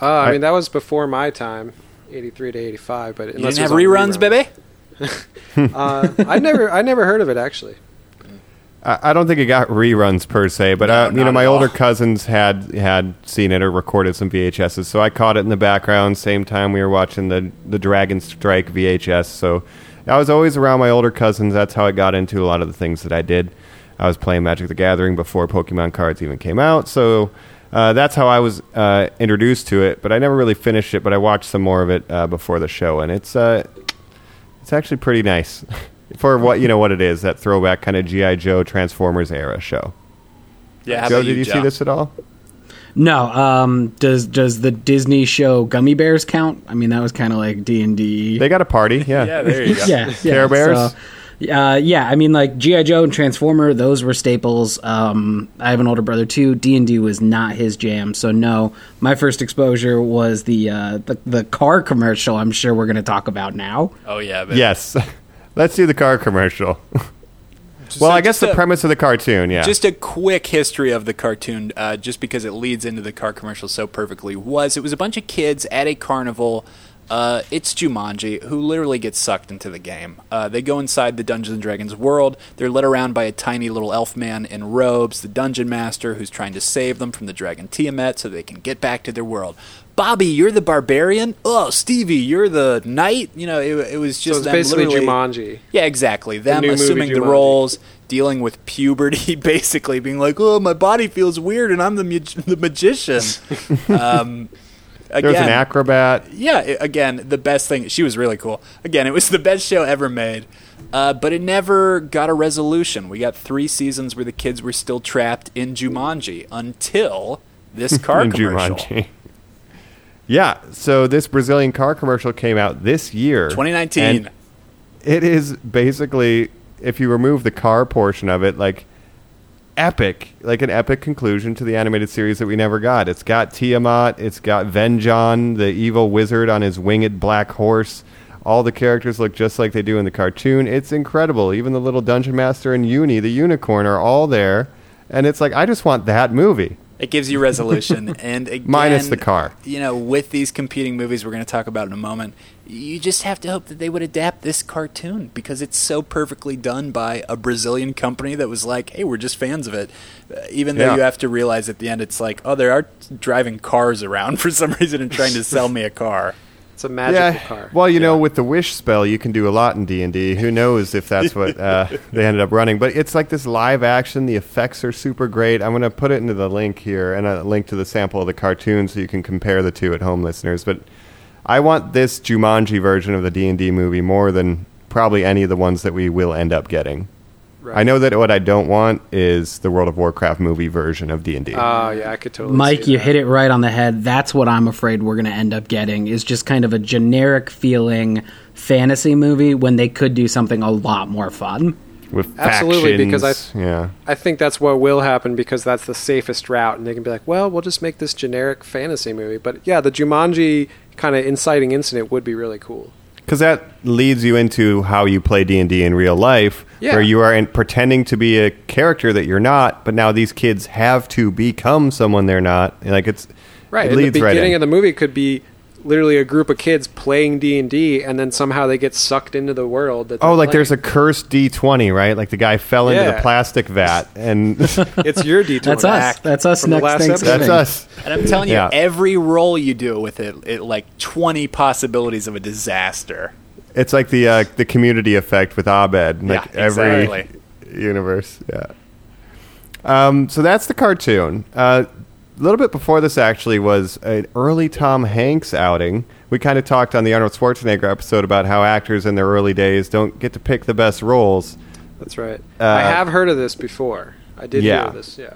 Uh, I mean, that was before my time, '83 to '85. But You unless didn't have was on reruns, baby. [laughs] uh, I never, I never heard of it actually. I I don't think it got reruns per se, but uh, you know, my at all. older cousins had had seen it or recorded some VHSs, so I caught it in the background. Same time we were watching the the Dragon Strike VHS, so I was always around my older cousins. That's how I got into a lot of the things that I did. I was playing Magic the Gathering before Pokemon cards even came out, so Uh, that's how I was uh, introduced to it, but I never really finished it. But I watched some more of it uh, before the show, and it's uh, it's actually pretty nice [laughs] for what you know what it is that throwback kind of GI Joe Transformers era show. Yeah, how Joe, about did you, you see this at all? No, um, does does the Disney show Gummi Bears count? I mean, that was kind of like D and D. They got a party, yeah. [laughs] Yeah, there you go. [laughs] yeah, yeah. Care Bears? So, uh, yeah, I mean, like GI Joe and Transformer, those were staples. Um, I have an older brother too. D and D was not his jam, so no. My first exposure was the uh, the, the car commercial. I'm sure we're going to talk about now. Oh yeah, but Yes. [laughs] Let's do the car commercial. well, I guess the a- premise of the cartoon, yeah. Just a quick history of the cartoon, uh, just because it leads into the car commercial so perfectly, was it was a bunch of kids at a carnival. Uh, it's Jumanji, who literally gets sucked into the game. Uh, they go inside the Dungeons and Dragons world. They're led around by a tiny little elf man in robes, the dungeon master, who's trying to save them from the dragon Tiamat so they can get back to their world. Bobby, you're the barbarian. Oh, Stevie, you're the knight. You know, it, it was So just them basically Jumanji. yeah, exactly. Them movie assuming the roles, dealing with puberty, [laughs] basically being like, "Oh, my body feels weird, and I'm the mag- [laughs] the magician." [laughs] um, there was an acrobat. yeah, again, the best thing. She was really cool. Again, it was the best show ever made, uh, but it never got a resolution. We got three seasons where the kids were still trapped in Jumanji until this [laughs] car commercial. Jumanji. Yeah, so this Brazilian car commercial came out this year. 2019. and it is basically, if you remove the car portion of it, like epic, like an epic conclusion to the animated series that we never got. It's got Tiamat, it's got Venger, the evil wizard on his winged black horse. All the characters look just like they do in the cartoon. It's incredible. Even the little dungeon master and Uni, the unicorn, are all there. And it's like, I just want that movie. It gives you resolution, [laughs] and again, Minus the car. You know, with these competing movies we're going to talk about in a moment, you just have to hope that they would adapt this cartoon because it's so perfectly done by a Brazilian company that was like, "Hey, we're just fans of it." Uh, even though Yeah. you have to realize at the end, it's like, "Oh, they are driving cars around [laughs] for some reason and trying to sell me a car." It's a magical car. Well, you know, with the wish spell, you can do a lot in D and D. Who knows if that's what [laughs] uh, they ended up running? But it's like this live action. The effects are super great. I'm going to put it into the link here and a link to the sample of the cartoon so you can compare the two at home, listeners. But I want this Jumanji version of the D and D movie more than probably any of the ones that we will end up getting. Right. I know that what I don't want is the World of Warcraft movie version of D and D. Oh yeah, I could totally. Mike, see you that. hit it right on the head. That's what I'm afraid we're going to end up getting is just kind of a generic feeling fantasy movie when they could do something a lot more fun. With Absolutely, because I- yeah. I think that's what will happen because that's the safest route, and they can be like, "Well, we'll just make this generic fantasy movie." But yeah, the Jumanji kind of inciting incident would be really cool. Because that leads you into how you play d&d in real life Yeah. where you are in, pretending to be a character that you're not but now these kids have to become someone they're not like it's Right. it and the right beginning in. of the movie could be literally a group of kids playing D and D, and then somehow they get sucked into the world. That oh they're like there's a cursed d20 right like the guy fell into the plastic vat [laughs] and [laughs] it's your D20. That's us. That's us next last Thanksgiving. that's us And I'm telling you, Yeah. every roll you do with it, it like 20 possibilities of a disaster. it's like the uh, the community effect with abed like Yeah, every exactly. universe yeah um, so that's the cartoon uh, a little bit before this actually was an early Tom Hanks outing. We kind of talked on the Arnold Schwarzenegger episode about how actors in their early days don't get to pick the best roles. That's right. Uh, I have heard of this before. I did yeah. hear this. Yeah.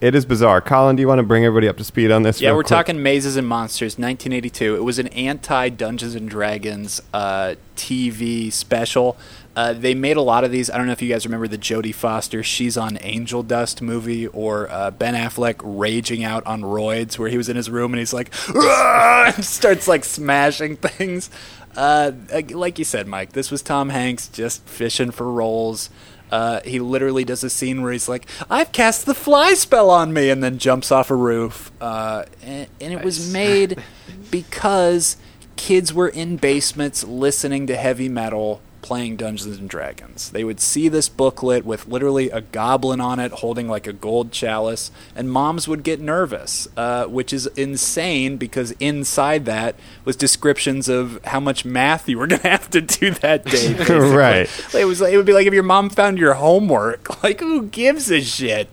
It is bizarre. Colin, do you want to bring everybody up to speed on this? Yeah, real we're quick? talking Mazes and Monsters, 1982. It was an anti Dungeons and Dragons uh, TV special. Uh, they made a lot of these. I don't know if you guys remember the Jodie Foster "She's on Angel Dust" movie, or uh, Ben Affleck raging out on roids, where he was in his room and he's like, [laughs] and starts like smashing [laughs] things. Uh, like you said, Mike, this was Tom Hanks just fishing for roles. Uh, he literally does a scene where he's like, "I've cast the fly spell on me," and then jumps off a roof. Uh, and, and it was made [laughs] because kids were in basements listening to heavy metal, playing Dungeons and Dragons. They would see this booklet with literally a goblin on it holding like a gold chalice, and moms would get nervous, uh, which is insane because inside that was descriptions of how much math you were [laughs] going to have to do that day. [laughs] Right. It was. It would be like if your mom found your homework. [laughs] Like, who gives a shit?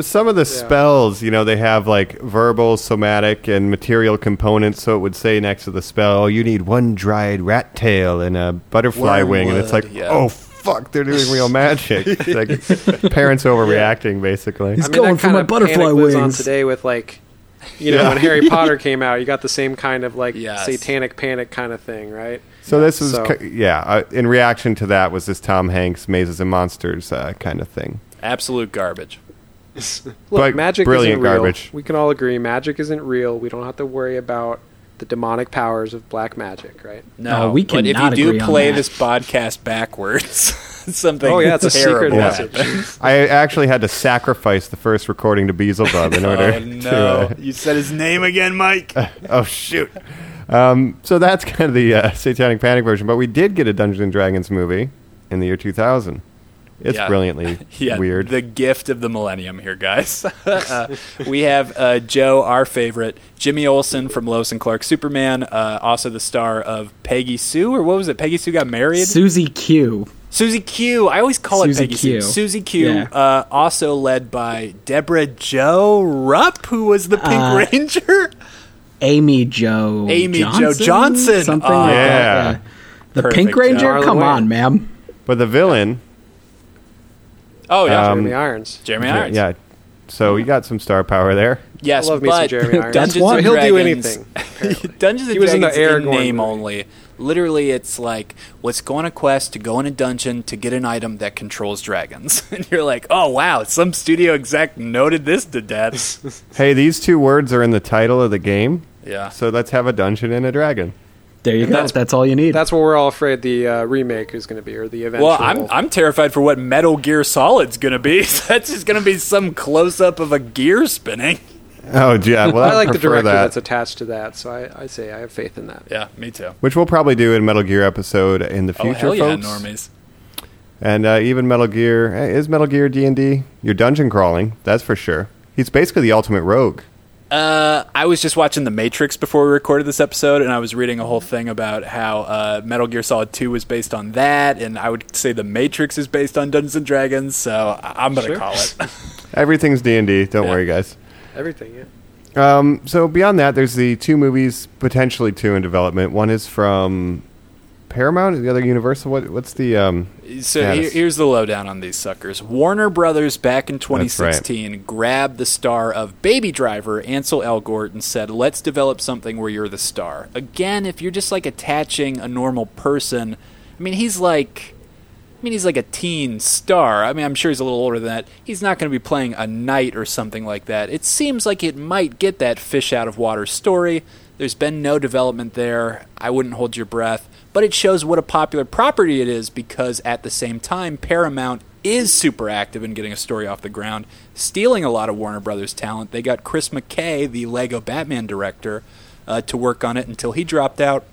Some of the spells, you know, they have like verbal, somatic, and material components. So it would say next to the spell, oh, you need one dried rat tail and a butterfly wing, and it's like, yeah. oh fuck, they're doing real [laughs] magic. It's like parents [laughs] overreacting, basically. He's I mean, going for my butterfly panic lives on wings. today with like, you know, Yeah. when Harry [laughs] Potter came out, you got the same kind of like Yes. satanic panic kind of thing, right? So this was, So- yeah. Uh, in reaction to that, was this Tom Hanks Mazes and Monsters uh, kind of thing. Absolute garbage. Look, [laughs] But magic brilliant isn't real. garbage. We can all agree magic isn't real. We don't have to worry about the demonic powers of black magic, right? No, No, we but if you do play this podcast backwards, [laughs] something Oh, yeah, it's a secret terrible message. [laughs] I actually had to sacrifice the first recording to Beelzebub in order Oh to. no! uh, you said his name again, Mike. oh shoot! Um, so that's kind of the uh, Satanic Panic version, but we did get a Dungeons and Dragons movie in the year 2000. It's Yeah. brilliantly [laughs] yeah, weird. The gift of the millennium here, guys. [laughs] uh, we have uh, Joe, our favorite, Jimmy Olsen from Lois and Clark Superman, uh, also the star of Peggy Sue, or what was it? Peggy Sue got married. Susie Q. Susie Q. I always call Susie it Peggy Q. Sue. Susie Q. Yeah. Uh, also led by Deborah Joe Rupp, who was the Pink Uh, Ranger. Amy Joe. Amy Johnson? Jo Johnson. Something Oh, like yeah. that. The Perfect, Pink Ranger. Come on, ma'am. but the villain, Oh yeah, Um, Jeremy Irons. Jeremy yeah, Irons. yeah. So you got some star power there. Yes, I love me some but Jeremy [laughs] Irons. Dungeons one. and He'll do Dragons- anything. apparently. [laughs] Dungeons and He was in the Dragons in Aragorn name movie. only. Literally, it's like let's go on a quest to go in a dungeon to get an item that controls dragons, [laughs] and you're like, oh wow, some studio exec noted this to death. Hey, these two words are in the title of the game, yeah, so let's have a dungeon and a dragon. There you go. That's, all you need. That's what we're all afraid the uh, remake is going to be, or the eventual. Well, I'm I'm terrified for what Metal Gear Solid's gonna be. [laughs] That's just gonna be some close up of a gear spinning. Oh, yeah. Well, I I like the prefer director that. that's attached to that, so I, I say I have faith in that. Yeah, me too. Which we'll probably do in Metal Gear episode in the Oh future, hell yeah, folks. normies. And uh, even Metal Gear hey, is Metal Gear D and D. You're dungeon crawling, that's for sure. He's basically the ultimate rogue. Uh, I was just watching The Matrix before we recorded this episode, and I was reading a whole thing about how uh, Metal Gear Solid 2 was based on that, and I would say The Matrix is based on Dungeons and Dragons, so I- I'm going to Sure. call it. [laughs] Everything's D and D. Don't Yeah. worry, guys. Everything, yeah. Um, so beyond that, there's the two movies, potentially two in development. One is from Paramount, Is the other Universal. What, what's the um? So status? here's the lowdown on these suckers. Warner Brothers back in That's right. 2016 grabbed the star of Baby Driver, Ansel Elgort, and said, "Let's develop something where you're the star." Again, if you're just like attaching a normal person, I mean, he's like. I mean, he's like a teen star. I mean, I'm sure he's a little older than that. He's not going to be playing a knight or something like that. It seems like it might get that fish out of water story. There's been no development there. I wouldn't hold your breath. But it shows what a popular property it is because at the same time, Paramount is super active in getting a story off the ground, stealing a lot of Warner Brothers talent. They got Chris McKay, the Lego Batman director, uh, to work on it until he dropped out.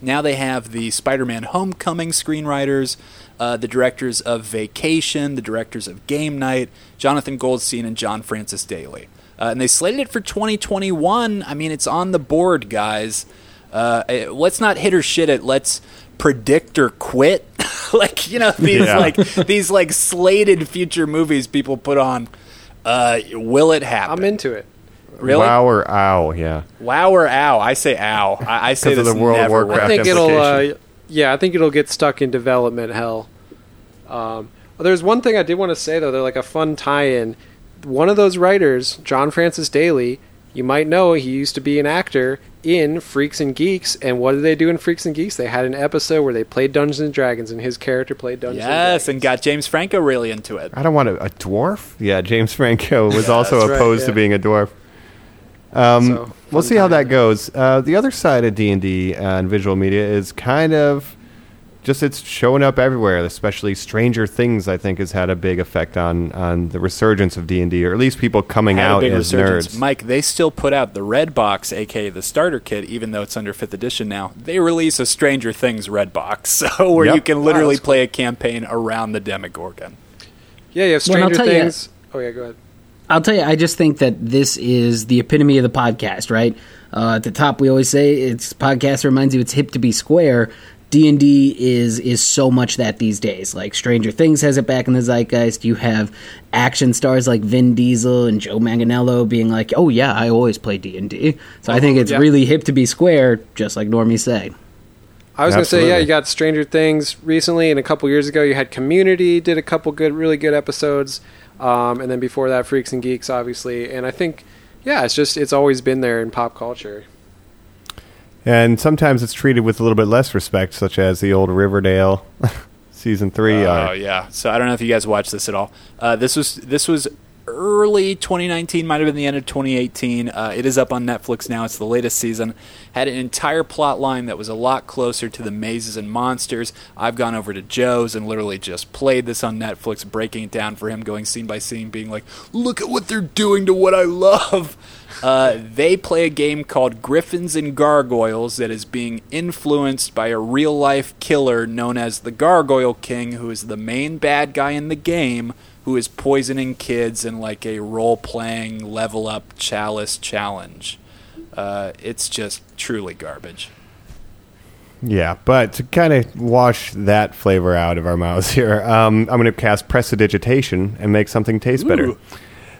Now they have the Spider Man Homecoming screenwriters, uh, the directors of Vacation, the directors of Game Night, Jonathan Goldstein, and John Francis Daly. Uh, and they slated it for 2021. I mean, it's on the board, guys. Uh, eh, let's not hit or shit it. Let's predict or quit. [laughs] like you know these Yeah. like these like slated future movies people put on. Uh, will it happen? I'm into it. Really? Wow or ow? Yeah. Wow or ow? I say ow. I, I say 'Cause of the World of never Warcraft I think it'll. Uh, yeah, I think it'll get stuck in development hell. Um, well, there's one thing I did want to say though. They're like a fun tie-in. One of those writers, John Francis Daly, you might know he used to be an actor in Freaks and Geeks. And what did they do in Freaks and Geeks? They had an episode where they played Dungeons and Dragons, and his character played Dungeons. and Yes, Dragons. and got James Franco really into it. I don't want a, a dwarf. Yeah, James Franco [laughs] was also that's right, opposed to being a dwarf. Um, So, we'll fun see how that goes. Uh, the other side of D and D and visual media is kind of just it's showing up everywhere. Especially Stranger Things, I think, has had a big effect on on the resurgence of D and D, or at least people coming Had a out big as resurgence. nerds. Mike, they still put out the Red Box, aka the starter kit, even though it's under fifth edition now. They release a Stranger Things Red Box, [laughs] so where Yep. you can literally that's play a campaign around the Demogorgon. Yeah, you have Well, and I'll Stranger tell ya- Things. Oh yeah, go ahead. I'll tell you, I just think that this is the epitome of the podcast, right? Uh, at the top, we always say it's podcast reminds you it's hip to be square. D&D is is so much that these days. Like Stranger Things has it back in the zeitgeist. You have action stars like Vin Diesel and Joe Manganiello being like, "Oh yeah, I always play D&D." So I think it's yeah. really hip to be square, just like Normie say. I was going to say, yeah, you got Stranger Things recently, and a couple years ago, you had Community, did a couple good, really good episodes, um, and then before that, Freaks and Geeks, obviously. And I think, yeah, it's just it's always been there in pop culture. And sometimes it's treated with a little bit less respect, such as the old Riverdale [laughs] season three. Oh uh, yeah. So I don't know if you guys watched this at all. Uh, this was this was early 2019, might have been the end of 2018. Uh, it is up on Netflix now. It's the latest season. Had an entire plot line that was a lot closer to the mazes and monsters. I've gone over to Joe's and literally just played this on Netflix, breaking it down for him, going scene by scene, being like, "Look at what they're doing to what I love." Uh, they play a game called Griffins and Gargoyles that is being influenced by a real life killer known as the Gargoyle King, who is the main bad guy in the game, who is poisoning kids in like a role playing level up chalice challenge. Uh, it's just truly garbage. Yeah, but to kind of wash that flavor out of our mouths here, um, I'm going to cast prestidigitation and make something taste better.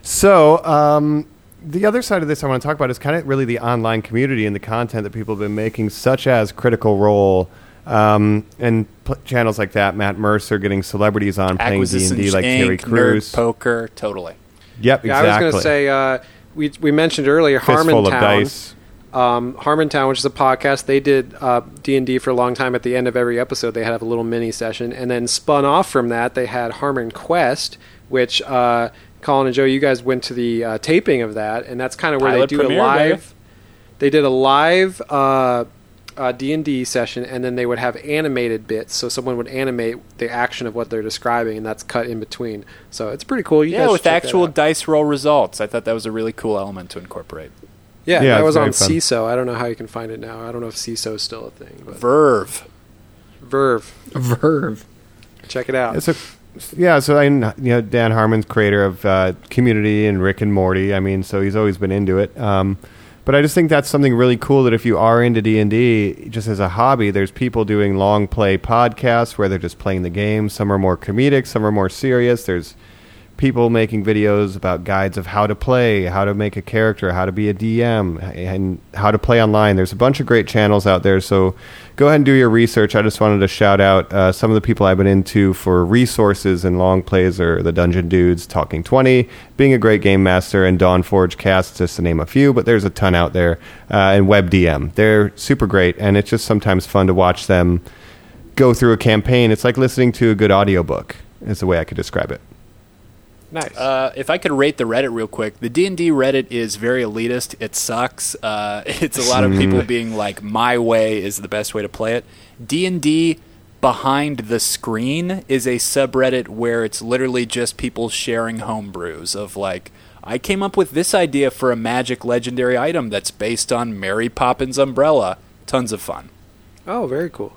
So, um, the other side of this I want to talk about is kind of really the online community and the content that people have been making, such as Critical Role um, and p- channels like that. Matt Mercer getting celebrities on playing D Acquisitions and D like Inc., Terry Nerd Poker, totally. Yep, Yeah, exactly. I was going to say, uh, we, we mentioned earlier Fistful of Harmontown. dice. Um, Harmontown, which is a podcast, they did uh, D&D for a long time. At the end of every episode, they had a little mini session. And then spun off from that, they had Harmon Quest, which uh, Colin and Joe, you guys went to the uh, taping of that. And that's kind of where Pilot they do premiere, a live... baby. They did a live uh, uh, D&D session, and then they would have animated bits. So someone would animate the action of what they're describing, and that's cut in between. So it's pretty cool. You yeah, guys with should check that actual out. dice roll results. I thought that was a really cool element to incorporate. Yeah, Yeah, that was on fun. Seeso. I don't know how you can find it now. I don't know if Seeso is still a thing. But VRV. VRV, VRV. check it out. It's a yeah. So I, you know, Dan Harmon's creator of uh, Community and Rick and Morty. I mean, so he's always been into it. Um, but I just think that's something really cool that if you are into D and D, just as a hobby, there's people doing long play podcasts where they're just playing the game. Some are more comedic, some are more serious. There's people making videos about guides of how to play, how to make a character, how to be a DM, and how to play online. There's a bunch of great channels out there. So go ahead and do your research. I just wanted to shout out uh, some of the people I've been into for resources and long plays are the Dungeon Dudes, Taking 20, being a great game master, and Dawn Forge Cast, just to name a few, but there's a ton out there. Uh, and WebDM. They're super great, and it's just sometimes fun to watch them go through a campaign. It's like listening to a good audiobook, is the way I could describe it. Nice. Uh, if I could rate the Reddit real quick, the D and D Reddit is very elitist. It sucks. Uh, [laughs] it's a lot of people being like, "My way is the best way to play it." D and D behind the screen is a subreddit where it's literally just people sharing homebrews of like, "I came up with this idea for a magic legendary item that's based on Mary Poppins umbrella." Tons of fun. oh, very cool.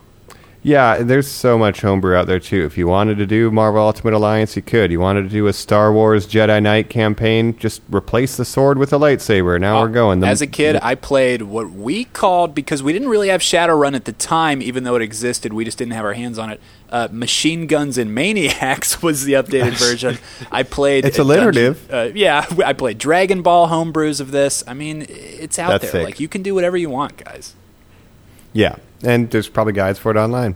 Yeah, there's so much homebrew out there too. If you wanted to do Marvel Ultimate Alliance, you could. You wanted to do a Star Wars Jedi Knight campaign, just replace the sword with a lightsaber. Now we're going. The- As a kid, I played what we called because we didn't really have Shadowrun at the time, even though it existed. We just didn't have our hands on it. Uh, Machine Guns and Maniacs [laughs] was the updated [laughs] version. I played. It's a alliterative. dungeon- uh, yeah, [laughs] I played Dragon Ball homebrews of this. I mean, it's out That's there. sick. Like you can do whatever you want, guys. Yeah, and there's probably guides for it online.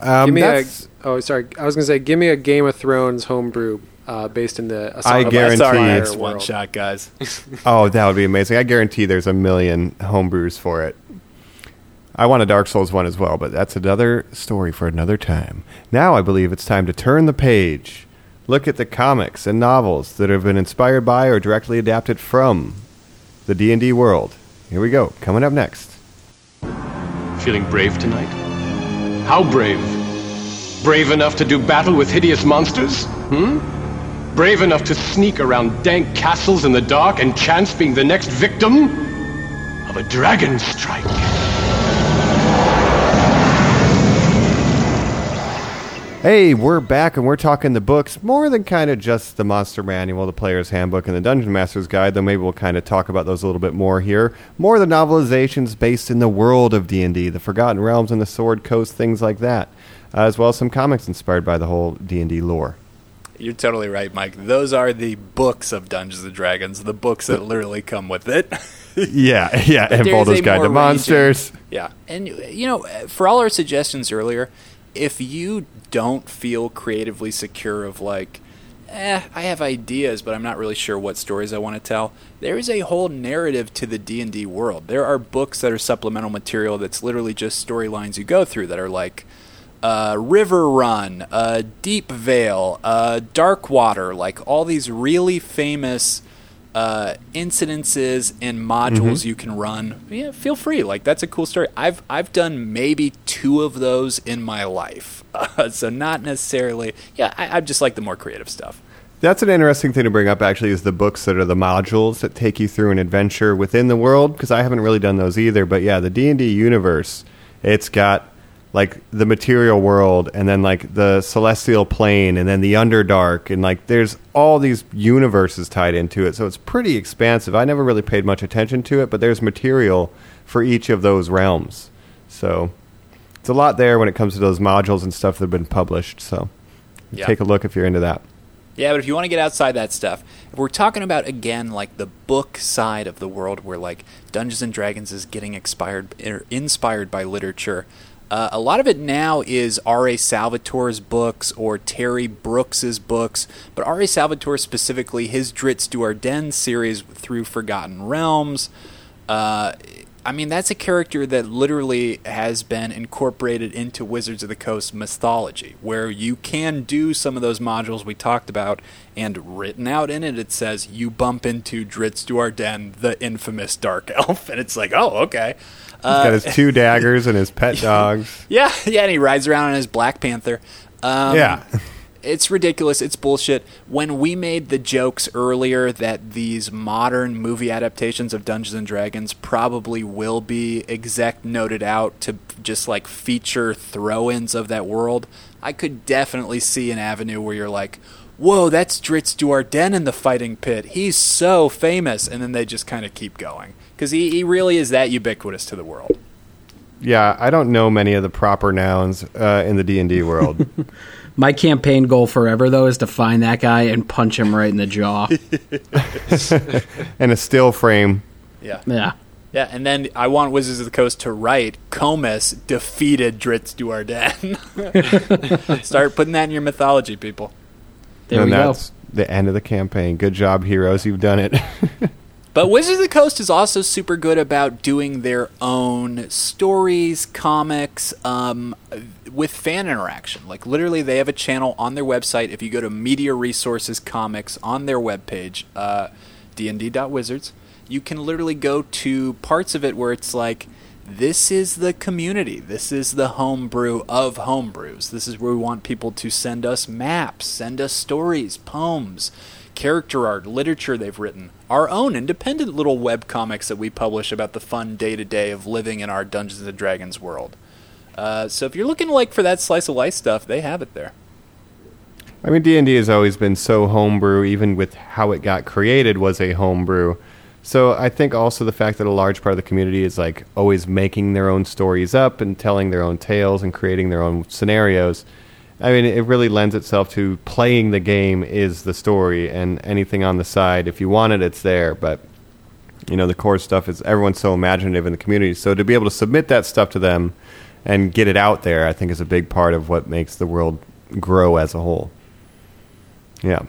Um, give me a. Oh, sorry. I was gonna say, give me a Game of Thrones homebrew uh, based in the. Assault I of guarantee and Fire It's one shot, guys. [laughs] oh, that would be amazing. I guarantee there's a million homebrews for it. I want a Dark Souls one as well, but that's another story for another time. Now I believe it's time to turn the page. Look at the comics and novels that have been inspired by or directly adapted from the D&D world. Here we go. Coming up next. Feeling brave tonight? How brave? Brave enough to do battle with hideous monsters? Hmm? Brave enough to sneak around dank castles in the dark and chance being the next victim of a dragon strike? Hey, we're back and we're talking the books more than kind of just the Monster Manual, the Player's Handbook, and the Dungeon Master's Guide. Though maybe we'll kind of talk about those a little bit more here. More the novelizations based in the world of D and D, the Forgotten Realms and the Sword Coast, things like that, uh, as well as some comics inspired by the whole D and D lore. You're totally right, Mike. Those are the books of Dungeons and Dragons, the books that literally come with it. [laughs] yeah, yeah, But and Baldur's Guide to Monsters. Yeah, and you know, for all our suggestions earlier, if you don't feel creatively secure of like, eh, I have ideas, but I'm not really sure what stories I want to tell. There is a whole narrative to the D and D world. There are books that are supplemental material that's literally just storylines you go through that are like. Uh, River Run, uh, Deep Vale, uh, Dark Water, like all these really famous uh, incidences and modules Mhm. you can run. Yeah, feel free. Like that's a cool story. I've I've done maybe two of those in my life, uh, [laughs] so not necessarily. Yeah, I, I just like the more creative stuff. That's an interesting thing to bring up. Actually, is the books that are the modules that take you through an adventure within the world. Because I haven't really done those either. But yeah, the D and D universe, it's got like the material world, and then like the celestial plane, and then the underdark, and like there's all these universes tied into it. So it's pretty expansive. I never really paid much attention to it, but there's material for each of those realms. So it's a lot there when it comes to those modules and stuff that have been published. So Yeah. take a look if you're into that. Yeah, but if you want to get outside that stuff, if we're talking about again like the book side of the world, where like Dungeons and Dragons is getting expired er, inspired by literature. Uh, a lot of it now is R.A. Salvatore's books or Terry Brooks's books, but R.A. Salvatore specifically, his Drizzt Do'Urden series through Forgotten Realms. Uh, I mean, that's a character that literally has been incorporated into Wizards of the Coast mythology, where you can do some of those modules we talked about, and written out in it, it says you bump into Drizzt Do'Urden, the infamous Dark Elf, [laughs] and it's like, oh, okay. He's got Uh, his two daggers and his pet [laughs] dogs. yeah, yeah, and he rides around in his Black Panther. Um, Yeah. [laughs] It's ridiculous. It's bullshit. When we made the jokes earlier that these modern movie adaptations of Dungeons and Dragons probably will be exec noted out to just like feature throw ins of that world, I could definitely see an avenue where you're like, whoa, that's Drizzt Do'Urden in the fighting pit. He's so famous. And then they just kind of keep going. Because he, he really is that ubiquitous to the world. Yeah, I don't know many of the proper nouns uh, in the D and D world. [laughs] My campaign goal forever, though, is to find that guy and punch him right in the jaw. [laughs] and a still frame. Yeah. Yeah. Yeah, and then I want Wizards of the Coast to write Comus defeated Drizzt Do'Urden. [laughs] Start putting that in your mythology, people. There and that's the end of the campaign. Good job, heroes. You've done it. But Wizards of the Coast is also super good about doing their own stories, comics, um, with fan interaction. Like literally, they have a channel on their website. If you go to Media Resources Comics on their webpage, uh, dnd.wizards, you can literally go to parts of it where it's like, this is the community. This is the homebrew of homebrews. This is where we want people to send us maps, send us stories, poems, character art, literature they've written, our own independent little web comics that we publish about the fun day to day of living in our Dungeons and Dragons world. Uh, so if you're looking like for that slice of life stuff, they have it there. I mean, D and D has always been so homebrew. Even with how it got created, was a homebrew. So I think also the fact that a large part of the community is like always making their own stories up and telling their own tales and creating their own scenarios. I mean, it really lends itself to playing the game is the story, and anything on the side, if you want it, it's there. But you know, the core stuff is everyone's so imaginative in the community. So to be able to submit that stuff to them and get it out there, I think is a big part of what makes the world grow as a whole. Yeah.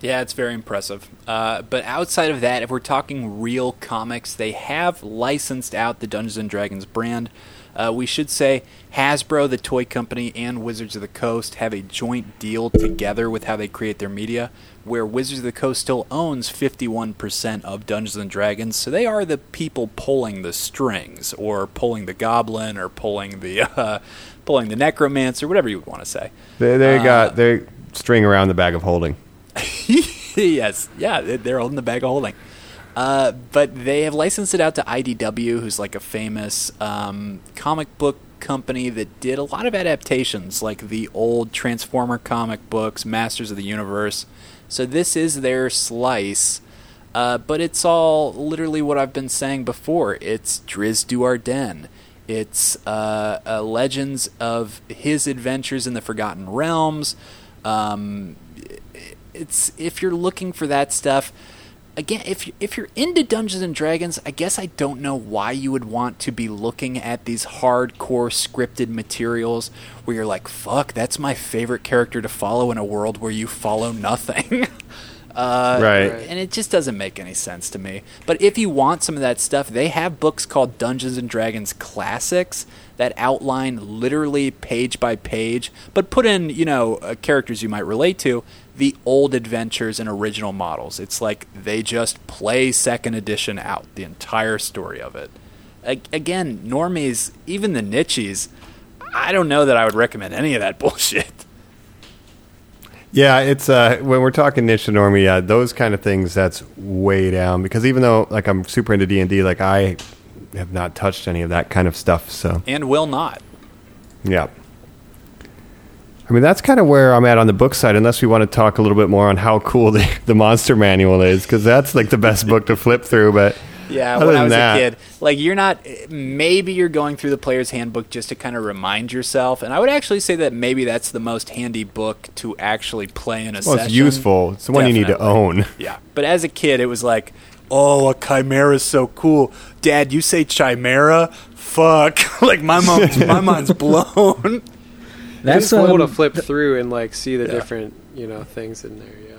Yeah, it's very impressive. Uh, but outside of that, if we're talking real comics, they have licensed out the Dungeons and Dragons brand. Uh, we should say Hasbro, the toy company, and Wizards of the Coast have a joint deal together with how they create their media, where Wizards of the Coast still owns 51% of Dungeons and Dragons. So they are the people pulling the strings, or pulling the goblin, or pulling the [laughs] uh, pulling the necromancer, whatever you would want to say. They they Uh, got they string around the bag of holding. [laughs] yes, yeah, they- they're holding the bag of holding. Uh, but they have licensed it out to IDW, who's like a famous um, comic book company that did a lot of adaptations, like the old Transformer comic books, Masters of the Universe. So this is their slice. Uh, but it's all literally what I've been saying before. It's Drizzt Do'Urden. It's uh, legends of his adventures in the Forgotten Realms. Um, it's if you're looking for that stuff. Again, if if you're into Dungeons and Dragons, I guess I don't know why you would want to be looking at these hardcore scripted materials where you're like, "Fuck, that's my favorite character to follow in a world where you follow nothing." [laughs] Uh, Right. And it just doesn't make any sense to me. But if you want some of that stuff, they have books called Dungeons and Dragons Classics that outline literally page by page, but put in, you know, uh, characters you might relate to, the old adventures and original models. It's like they just play second edition out, the entire story of it. A- again, normies, even the niches, I don't know that I would recommend any of that [laughs] bullshit. Yeah, it's uh, when we're talking niche and normie, yeah, those kind of things. That's way down because even though like I'm super into D and D, like I have not touched any of that kind of stuff. So And will not. yeah, I mean that's kind of where I'm at on the book side. Unless we want to talk a little bit more on how cool [laughs] the the monster manual is, because that's like the best book to flip through. But Yeah, other when I was that, a kid, like you're not. Maybe you're going through the player's handbook just to kind of remind yourself, and I would actually say that maybe that's the most handy book to actually play in a Well, session. it's useful. It's the one you need to own. Yeah, but as a kid, it was like, oh, a chimera is so cool. Dad, you say chimera? Fuck! [laughs] like my mom's my mind's blown. [laughs] That's cool um, to flip through and like see the different you know things in there. Yeah.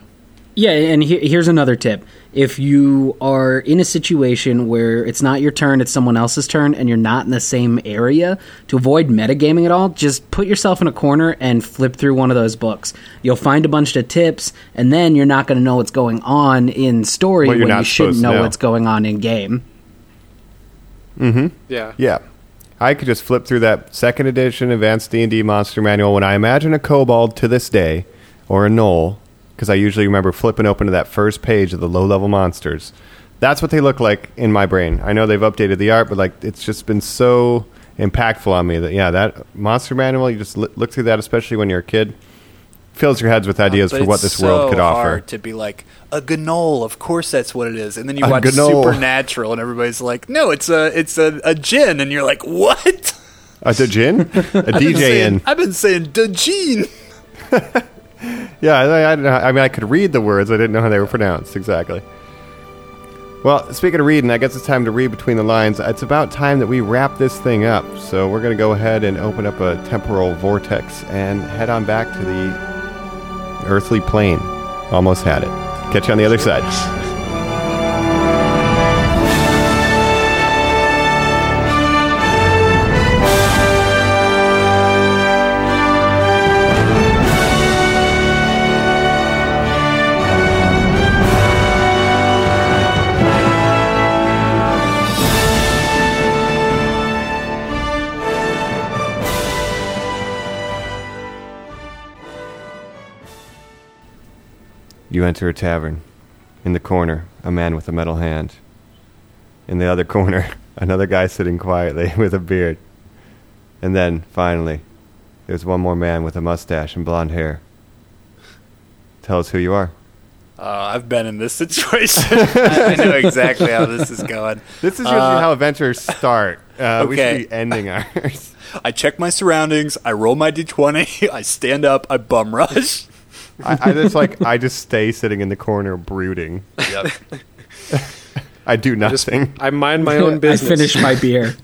Yeah, and he- here's another tip. If you are in a situation where it's not your turn, it's someone else's turn, and you're not in the same area, to avoid metagaming at all, just put yourself in a corner and flip through one of those books. You'll find a bunch of tips, and then you're not going to know what's going on in story What when you're you not shouldn't know, know. what's going on in game. Mm-hmm. Yeah. Yeah. I could just flip through that second edition advanced D&D monster manual when I imagine a kobold to this day or a gnoll because I usually remember flipping open to that first page of the low-level monsters. That's what they look like in my brain. I know they've updated the art, but like it's just been so impactful on me that yeah, that monster manual you just li- look through that especially when you're a kid fills your heads with uh, ideas But for what this world could offer. hard to be like a gnoll. Of course, that's what it is. And then you A watch gnoll. Supernatural, and everybody's like, "No, it's a it's a, a gin," and you're like, "What?" A djinn? A [laughs] DJ in. I've been saying djinn. [laughs] [laughs] Yeah, I, I, know. I mean, I could read the words. I didn't know how they were pronounced exactly. Well, speaking of reading, I guess it's time to read between the lines. It's about time that we wrap this thing up. So we're going to go ahead and open up a temporal vortex and head on back to the earthly plane. Almost had it. Catch you on the other side. Enter a tavern. In the corner, a man with a metal hand. In the other corner, [laughs] another guy sitting quietly [laughs] with a beard. And then, finally, there's one more man with a mustache and blonde hair. Tell us who you are. Uh, I've been in this [laughs] situation. I, know exactly how this is going. This is usually Uh, how adventures start. Uh, We okay. should be ending ours. I check my surroundings. I roll my d20. I stand up. I bum rush. I, I just like I just stay sitting in the corner brooding. Yep. I do nothing. I mind my own [laughs] business. I finished my beer.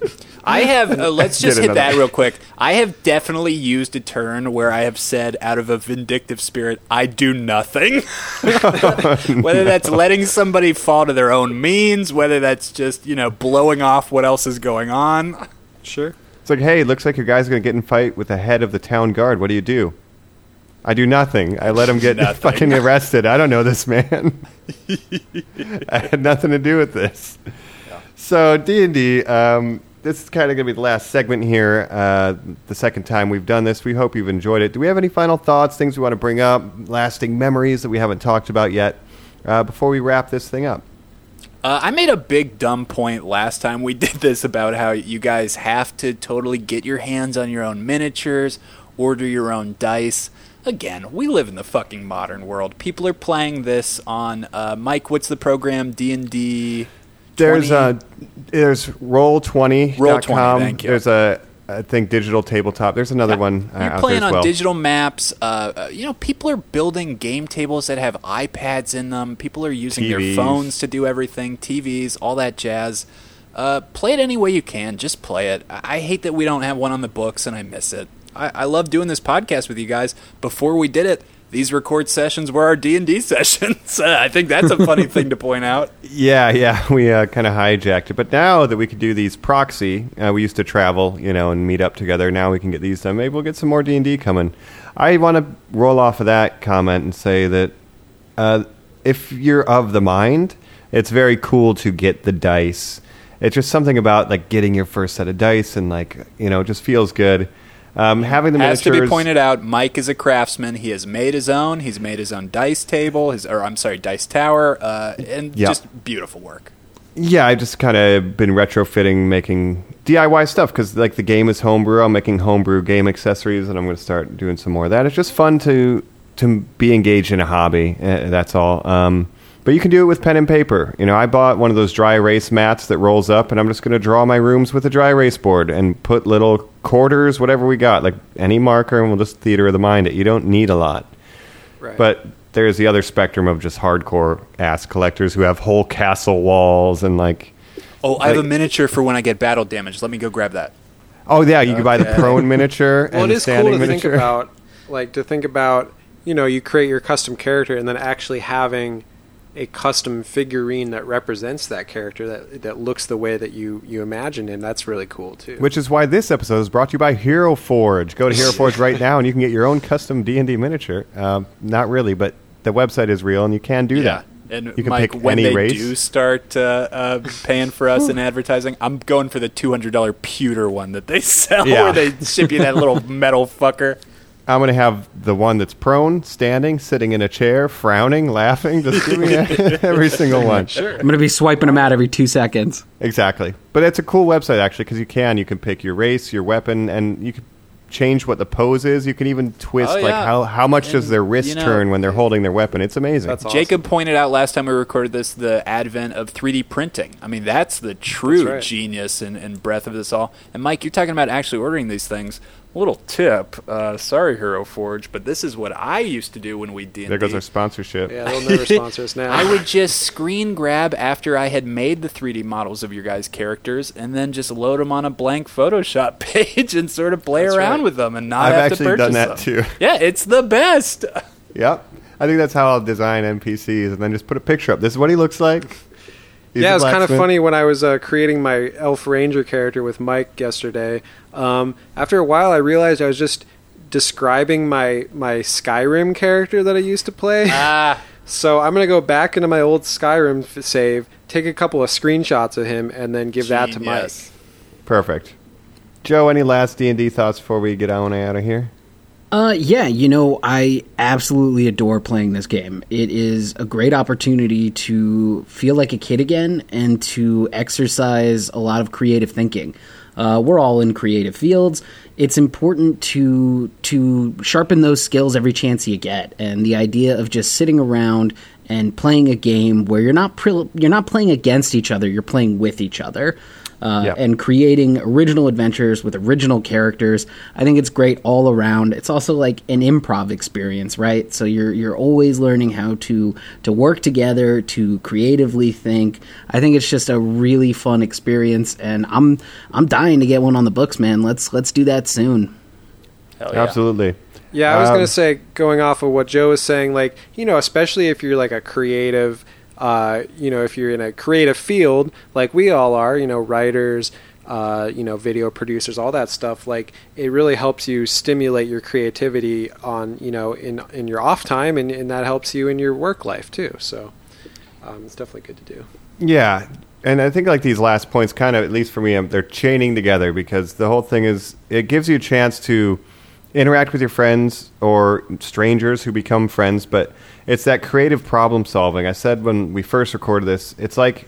I have. Uh, [laughs] let's just hit that real quick. I have definitely used a turn where I have said, out of a vindictive spirit, I do nothing. [laughs] whether that's letting somebody fall to their own means, whether that's just you know blowing off what else is going on. Sure. It's like, hey, looks like your guy's gonna get in fight with the head of the town guard. What do you do? I do nothing. I let him get [laughs] Nothing. fucking arrested. I don't know this man. [laughs] I had nothing to do with this. So D and D. Um, this is kind of gonna be the last segment here. Uh, the second time we've done this. We hope you've enjoyed it. Do we have any final thoughts? Things we want to bring up? Lasting memories that we haven't talked about yet? Uh, before we wrap this thing up. Uh, I made a big dumb point last time we [laughs] did this about how you guys have to totally get your hands on your own miniatures, order your own dice. Again, we live in the fucking modern world. People are playing this on uh, Mike. What's the program? D and D. There's uh, there's roll twenty. Roll20, thank you. There's a I think digital tabletop. There's another one uh, You're playing on well. digital maps. Uh, uh, you know, people are building game tables that have iPads in them. People are using their phones to do everything. TVs, all that jazz. Uh, play it any way you can. Just play it. I I hate that we don't have one on the books, and I miss it. I, I love doing this podcast with you guys. Before we did it, these record sessions were our D and D [laughs] sessions. Uh, I think that's a funny [laughs] thing to point out. Yeah, yeah, we uh, kind of hijacked it. But now that we could do these proxy, uh, we used to travel, you know, and meet up together. Now we can get these done. Maybe we'll get some more D and D coming. I want to roll off of that comment and say that uh, if you're of the mind, it's very cool to get the dice. It's just something about like getting your first set of dice and like you know, it just feels good. Um, having the Has to be pointed out, Mike is a craftsman. He has made his own. He's made his own dice table. His, or I'm sorry, dice tower, uh, and Yep. just beautiful work. Yeah, I've just kind of been retrofitting, making DIY stuff because like the game is homebrew. I'm making homebrew game accessories, and I'm going to start doing some more of that. It's just fun to to be engaged in a hobby. Uh, that's all. Um, but you can do it with pen and paper. You know, I bought one of those dry erase mats that rolls up, and I'm just going to draw my rooms with a dry erase board and put little quarters, whatever we got, like any marker, and we'll just theater of the mind it. You don't need a lot. Right. But there's the other spectrum of just hardcore ass collectors who have whole castle walls and like. Oh, I have a miniature for when I get battle damage. Let me go grab that. Oh yeah, you can buy the prone miniature Well, and it is cool to miniature. think about, like to think about, you know, you create your custom character and then actually having a custom figurine that represents that character that that looks the way that you you imagine, him. That's really cool too. Which is why this episode is brought to you by Hero Forge. Go to Hero [laughs] Forge right now, and you can get your own custom D and D miniature. Um, not really, but the website is real, and you can do that. And you can Mike, pick when any they race. do start uh, uh, paying for us in advertising, I'm going for the two hundred dollar pewter one that they sell, Yeah. [laughs] where they ship you that little metal fucker. I'm going to have the one that's prone, standing, sitting in a chair, frowning, laughing. Just give me [laughs] every single one. Sure. I'm going to be swiping them out every two seconds. Exactly. But it's a cool website actually because you can you can pick your race, your weapon, and you can change what the pose is. You can even twist Oh, like how how much does their wrist you know- turn when they're holding their weapon. It's amazing. Jacob pointed out last time we recorded this the advent of 3D printing. I mean, that's the true That's right. genius and, and breadth of this all. And Mike, you're talking about actually ordering these things. Little tip, uh, sorry, Hero Forge, but this is what I used to do when we did. There goes our sponsorship. Yeah, they'll never sponsor us [laughs] now. I would just screen grab after I had made the 3D models of your guys' characters, and then just load them on a blank Photoshop [laughs] page and sort of play That's around right. with them and not I've have actually to purchase done that them. too. [laughs] Yeah, it's the best. Yep. I think that's how I'll design NPCs and then just put a picture up. This is what he looks like. He's yeah, a it was kind of funny when I was uh, creating my Elf Ranger character with Mike yesterday. Um, after a while, I realized I was just describing my my Skyrim character that I used to play. Ah. [laughs] so I'm gonna go back into my old Skyrim f- save, take a couple of screenshots of him, and then give that to Mike. Perfect. Joe, any last D and D thoughts before we get on out of here? Uh, yeah, you know, I absolutely adore playing this game. It is a great opportunity to feel like a kid again and to exercise a lot of creative thinking. Uh, we're all in creative fields. It's important to to sharpen those skills every chance you get, and the idea of just sitting around and playing a game where you're not pre- you're not playing against each other, you're playing with each other uh, Yep. and creating original adventures with original characters. I think it's great all around. It's also like an improv experience, right? So you're you're always learning how to to work together, to creatively think. I think it's just a really fun experience, and I'm I'm dying to get one on the books, man. Let's let's do that soon. Absolutely. Yeah, I was Um, gonna say, going off of what Joe was saying, like you know, especially if you're like a creative, uh, you know, if you're in a creative field like we all are, you know, writers, uh, you know, video producers, all that stuff. Like it really helps you stimulate your creativity on, you know, in in your off time, and, and that helps you in your work life too. So um, it's definitely good to do. Yeah, and I think like these last points, kind of at least for me, um, they're chaining together because the whole thing is it gives you a chance to interact with your friends or strangers who become friends, but it's that creative problem solving. I said when we first recorded this, it's like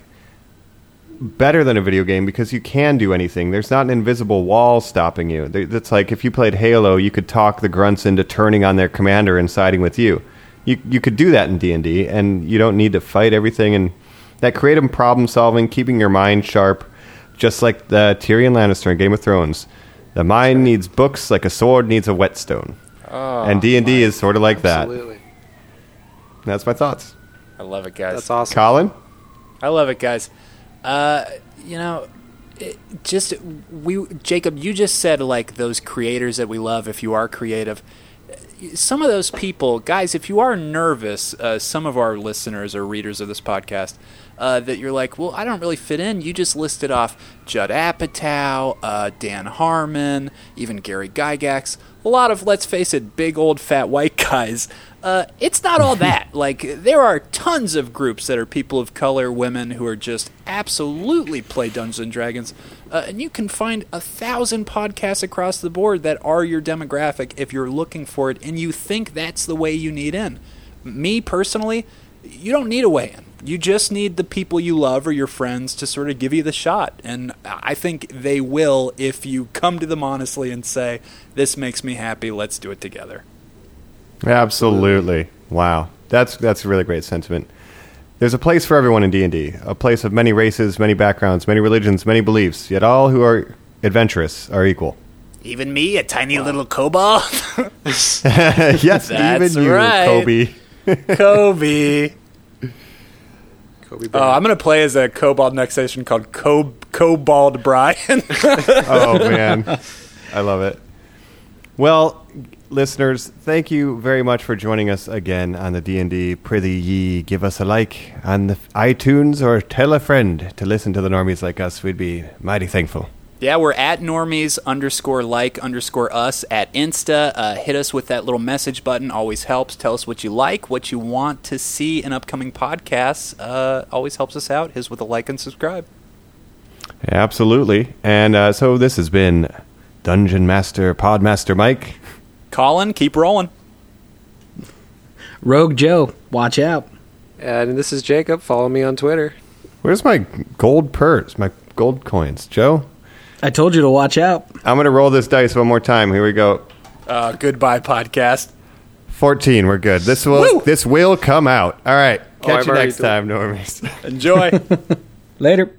better than a video game because you can do anything. There's not an invisible wall stopping you. It's like if you played Halo, you could talk the grunts into turning on their commander and siding with you. You you could do that in D and D, and you don't need to fight everything. And that creative problem solving, keeping your mind sharp, just like the Tyrion Lannister in Game of Thrones. The mind needs books like a sword needs a whetstone. Oh, and D and D is sort of like that. Absolutely. That's my thoughts. I love it, guys. That's awesome. Colin, I love it, guys. Uh, you know, it, just we Jacob, you just said like those creators that we love. If you are creative, some of those people, guys, if you are nervous, uh, some of our listeners or readers of this podcast, uh, that you're like, well, I don't really fit in. You just listed off Judd Apatow, uh, Dan Harmon, even Gary Gygax. A lot of, let's face it, big old fat white [laughs] guys. Uh, it's not all that. [laughs] like, there are tons of groups that are people of color, women who are just absolutely play Dungeons and Dragons. Uh, and you can find a thousand podcasts across the board that are your demographic if you're looking for it and you think that's the way you need in. Me personally, you don't need a way in. You just need the people you love or your friends to sort of give you the shot. And I think they will if you come to them honestly and say, This makes me happy, let's do it together. Absolutely. Wow. That's that's a really great sentiment. There's a place for everyone in D&D, a place of many races, many backgrounds, many religions, many beliefs, yet all who are adventurous are equal. Even me, a tiny little kobold? [laughs] yes, [laughs] That's even you, right. Kobe. [laughs] Kobe. Kobe Oh, I'm going to play as a kobold next session called Co- Cobalt Brian. oh man, I love it. Well, listeners, thank you very much for joining us again on the D and D. Prithee ye give us a like on the iTunes or tell a friend to listen to the normies like us. We'd be mighty thankful. Yeah, we're at normies underscore like underscore us at Insta. Uh, hit us with that little message button. Always helps. Tell us what you like, what you want to see in upcoming podcasts. Uh, always helps us out. His with a like and subscribe. Absolutely. And uh, so this has been Dungeon Master Podmaster Mike. Colin, keep rolling. Rogue Joe, watch out. And this is Jacob. Follow me on Twitter. Where's my gold purse? My gold coins, Joe. I told you to watch out. I'm gonna roll this dice one more time. Here we go. Uh, goodbye, podcast. 14. We're good. This will Woo! this will come out. All right. Oh, Catch I've you next time, normies. Enjoy. [laughs] Later.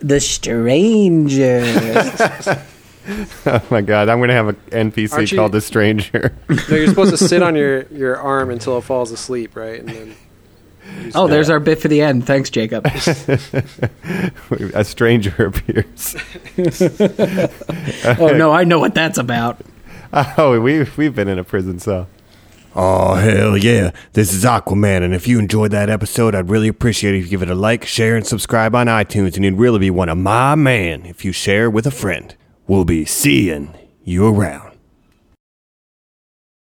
The Stranger. [laughs] oh my god, I'm gonna have an NPC Aren't you- called the Stranger. No, you're supposed to sit on [laughs] your, your arm until it falls asleep, right? And then oh, there's our bit for the end. Thanks, Jacob. [laughs] a stranger appears. oh no, I know what that's about. Oh, we we've been in a prison cell. Oh, hell yeah. This is Aquaman, and if you enjoyed that episode, I'd really appreciate it if you give it a like, share, and subscribe on iTunes, and you'd really be one of my man if you share with a friend. We'll be seeing you around.